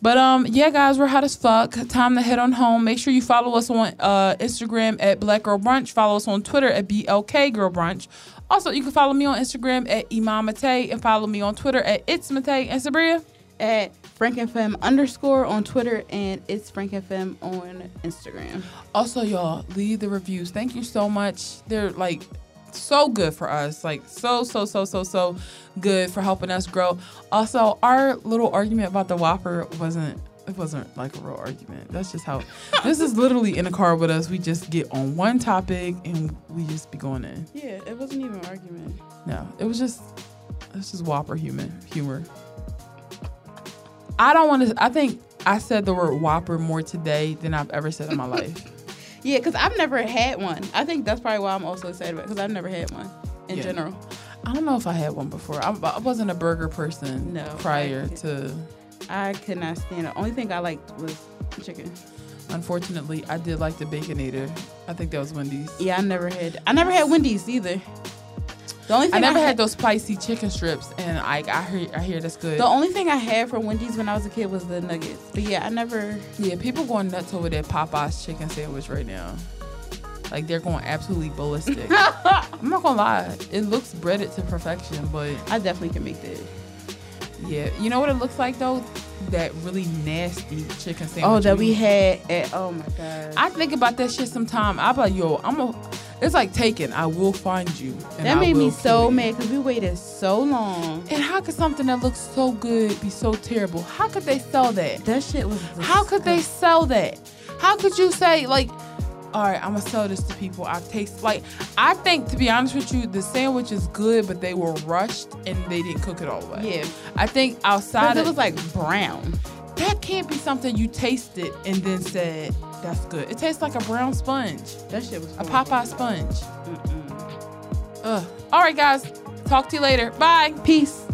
Speaker 1: But um, yeah, guys, we're hot as fuck. Time to head on home. Make sure you follow us on uh Instagram at Black Girl Brunch. Follow us on Twitter at BLK Girl Brunch. Also, you can follow me on Instagram at Imam Mate and follow me on Twitter at It's Mate and Sabria.
Speaker 2: At Frank FM underscore on Twitter and it's Frank FM on Instagram.
Speaker 1: Also, y'all, leave the reviews. Thank you so much. They're like so good for us. Like so, so, so, so, so good for helping us grow. Also, our little argument about the Whopper wasn't it wasn't like a real argument. That's just how this is literally in the car with us. We just get on one topic and we just be going in.
Speaker 2: Yeah, it wasn't even an argument.
Speaker 1: No, it was just it's just Whopper human humor. I don't want to. I think I said the word Whopper more today than I've ever said in my life.
Speaker 2: Yeah, because I've never had one. I think that's probably why I'm also excited about because I've never had one in
Speaker 1: Yeah.
Speaker 2: general.
Speaker 1: I don't know if I had one before. I, I wasn't a burger person
Speaker 2: No,
Speaker 1: prior to.
Speaker 2: I could not stand it. Only thing I liked was chicken.
Speaker 1: Unfortunately, I did like the Baconator. I think that was Wendy's.
Speaker 2: Yeah, I never had. I never had Wendy's either. The only
Speaker 1: I
Speaker 2: thing
Speaker 1: never
Speaker 2: had,
Speaker 1: had those spicy chicken strips, and I I hear I hear that's good.
Speaker 2: The only thing I had from Wendy's when I was a kid was the nuggets. But yeah, I never.
Speaker 1: Yeah, people going nuts over that Popeyes chicken sandwich right now. Like they're going absolutely ballistic. I'm not gonna lie, it looks breaded to perfection, but
Speaker 2: I definitely can make that.
Speaker 1: Yeah, you know what it looks like though? That really nasty chicken sandwich.
Speaker 2: Oh, that we had at. Oh my god.
Speaker 1: I think about that shit sometime. I be like, yo, I'm a. It's like taken. I will find you. and
Speaker 2: that
Speaker 1: I
Speaker 2: made me so mad because we waited so long.
Speaker 1: And how could something that looks so good be so terrible? How could they sell that?
Speaker 2: That shit was.
Speaker 1: How could they sell that? How could you say like, all right, I'm gonna sell this to people. I taste like I think to be honest with you, the sandwich is good, but they were rushed and they didn't cook it all the way.
Speaker 2: Yeah.
Speaker 1: I think outside
Speaker 2: Because it was like brown.
Speaker 1: that can't be something you tasted and then said that's good. It tastes like a brown sponge,
Speaker 2: That shit was.
Speaker 1: a. Popeye sponge. All right, guys. Talk to you later. Bye.
Speaker 2: Peace.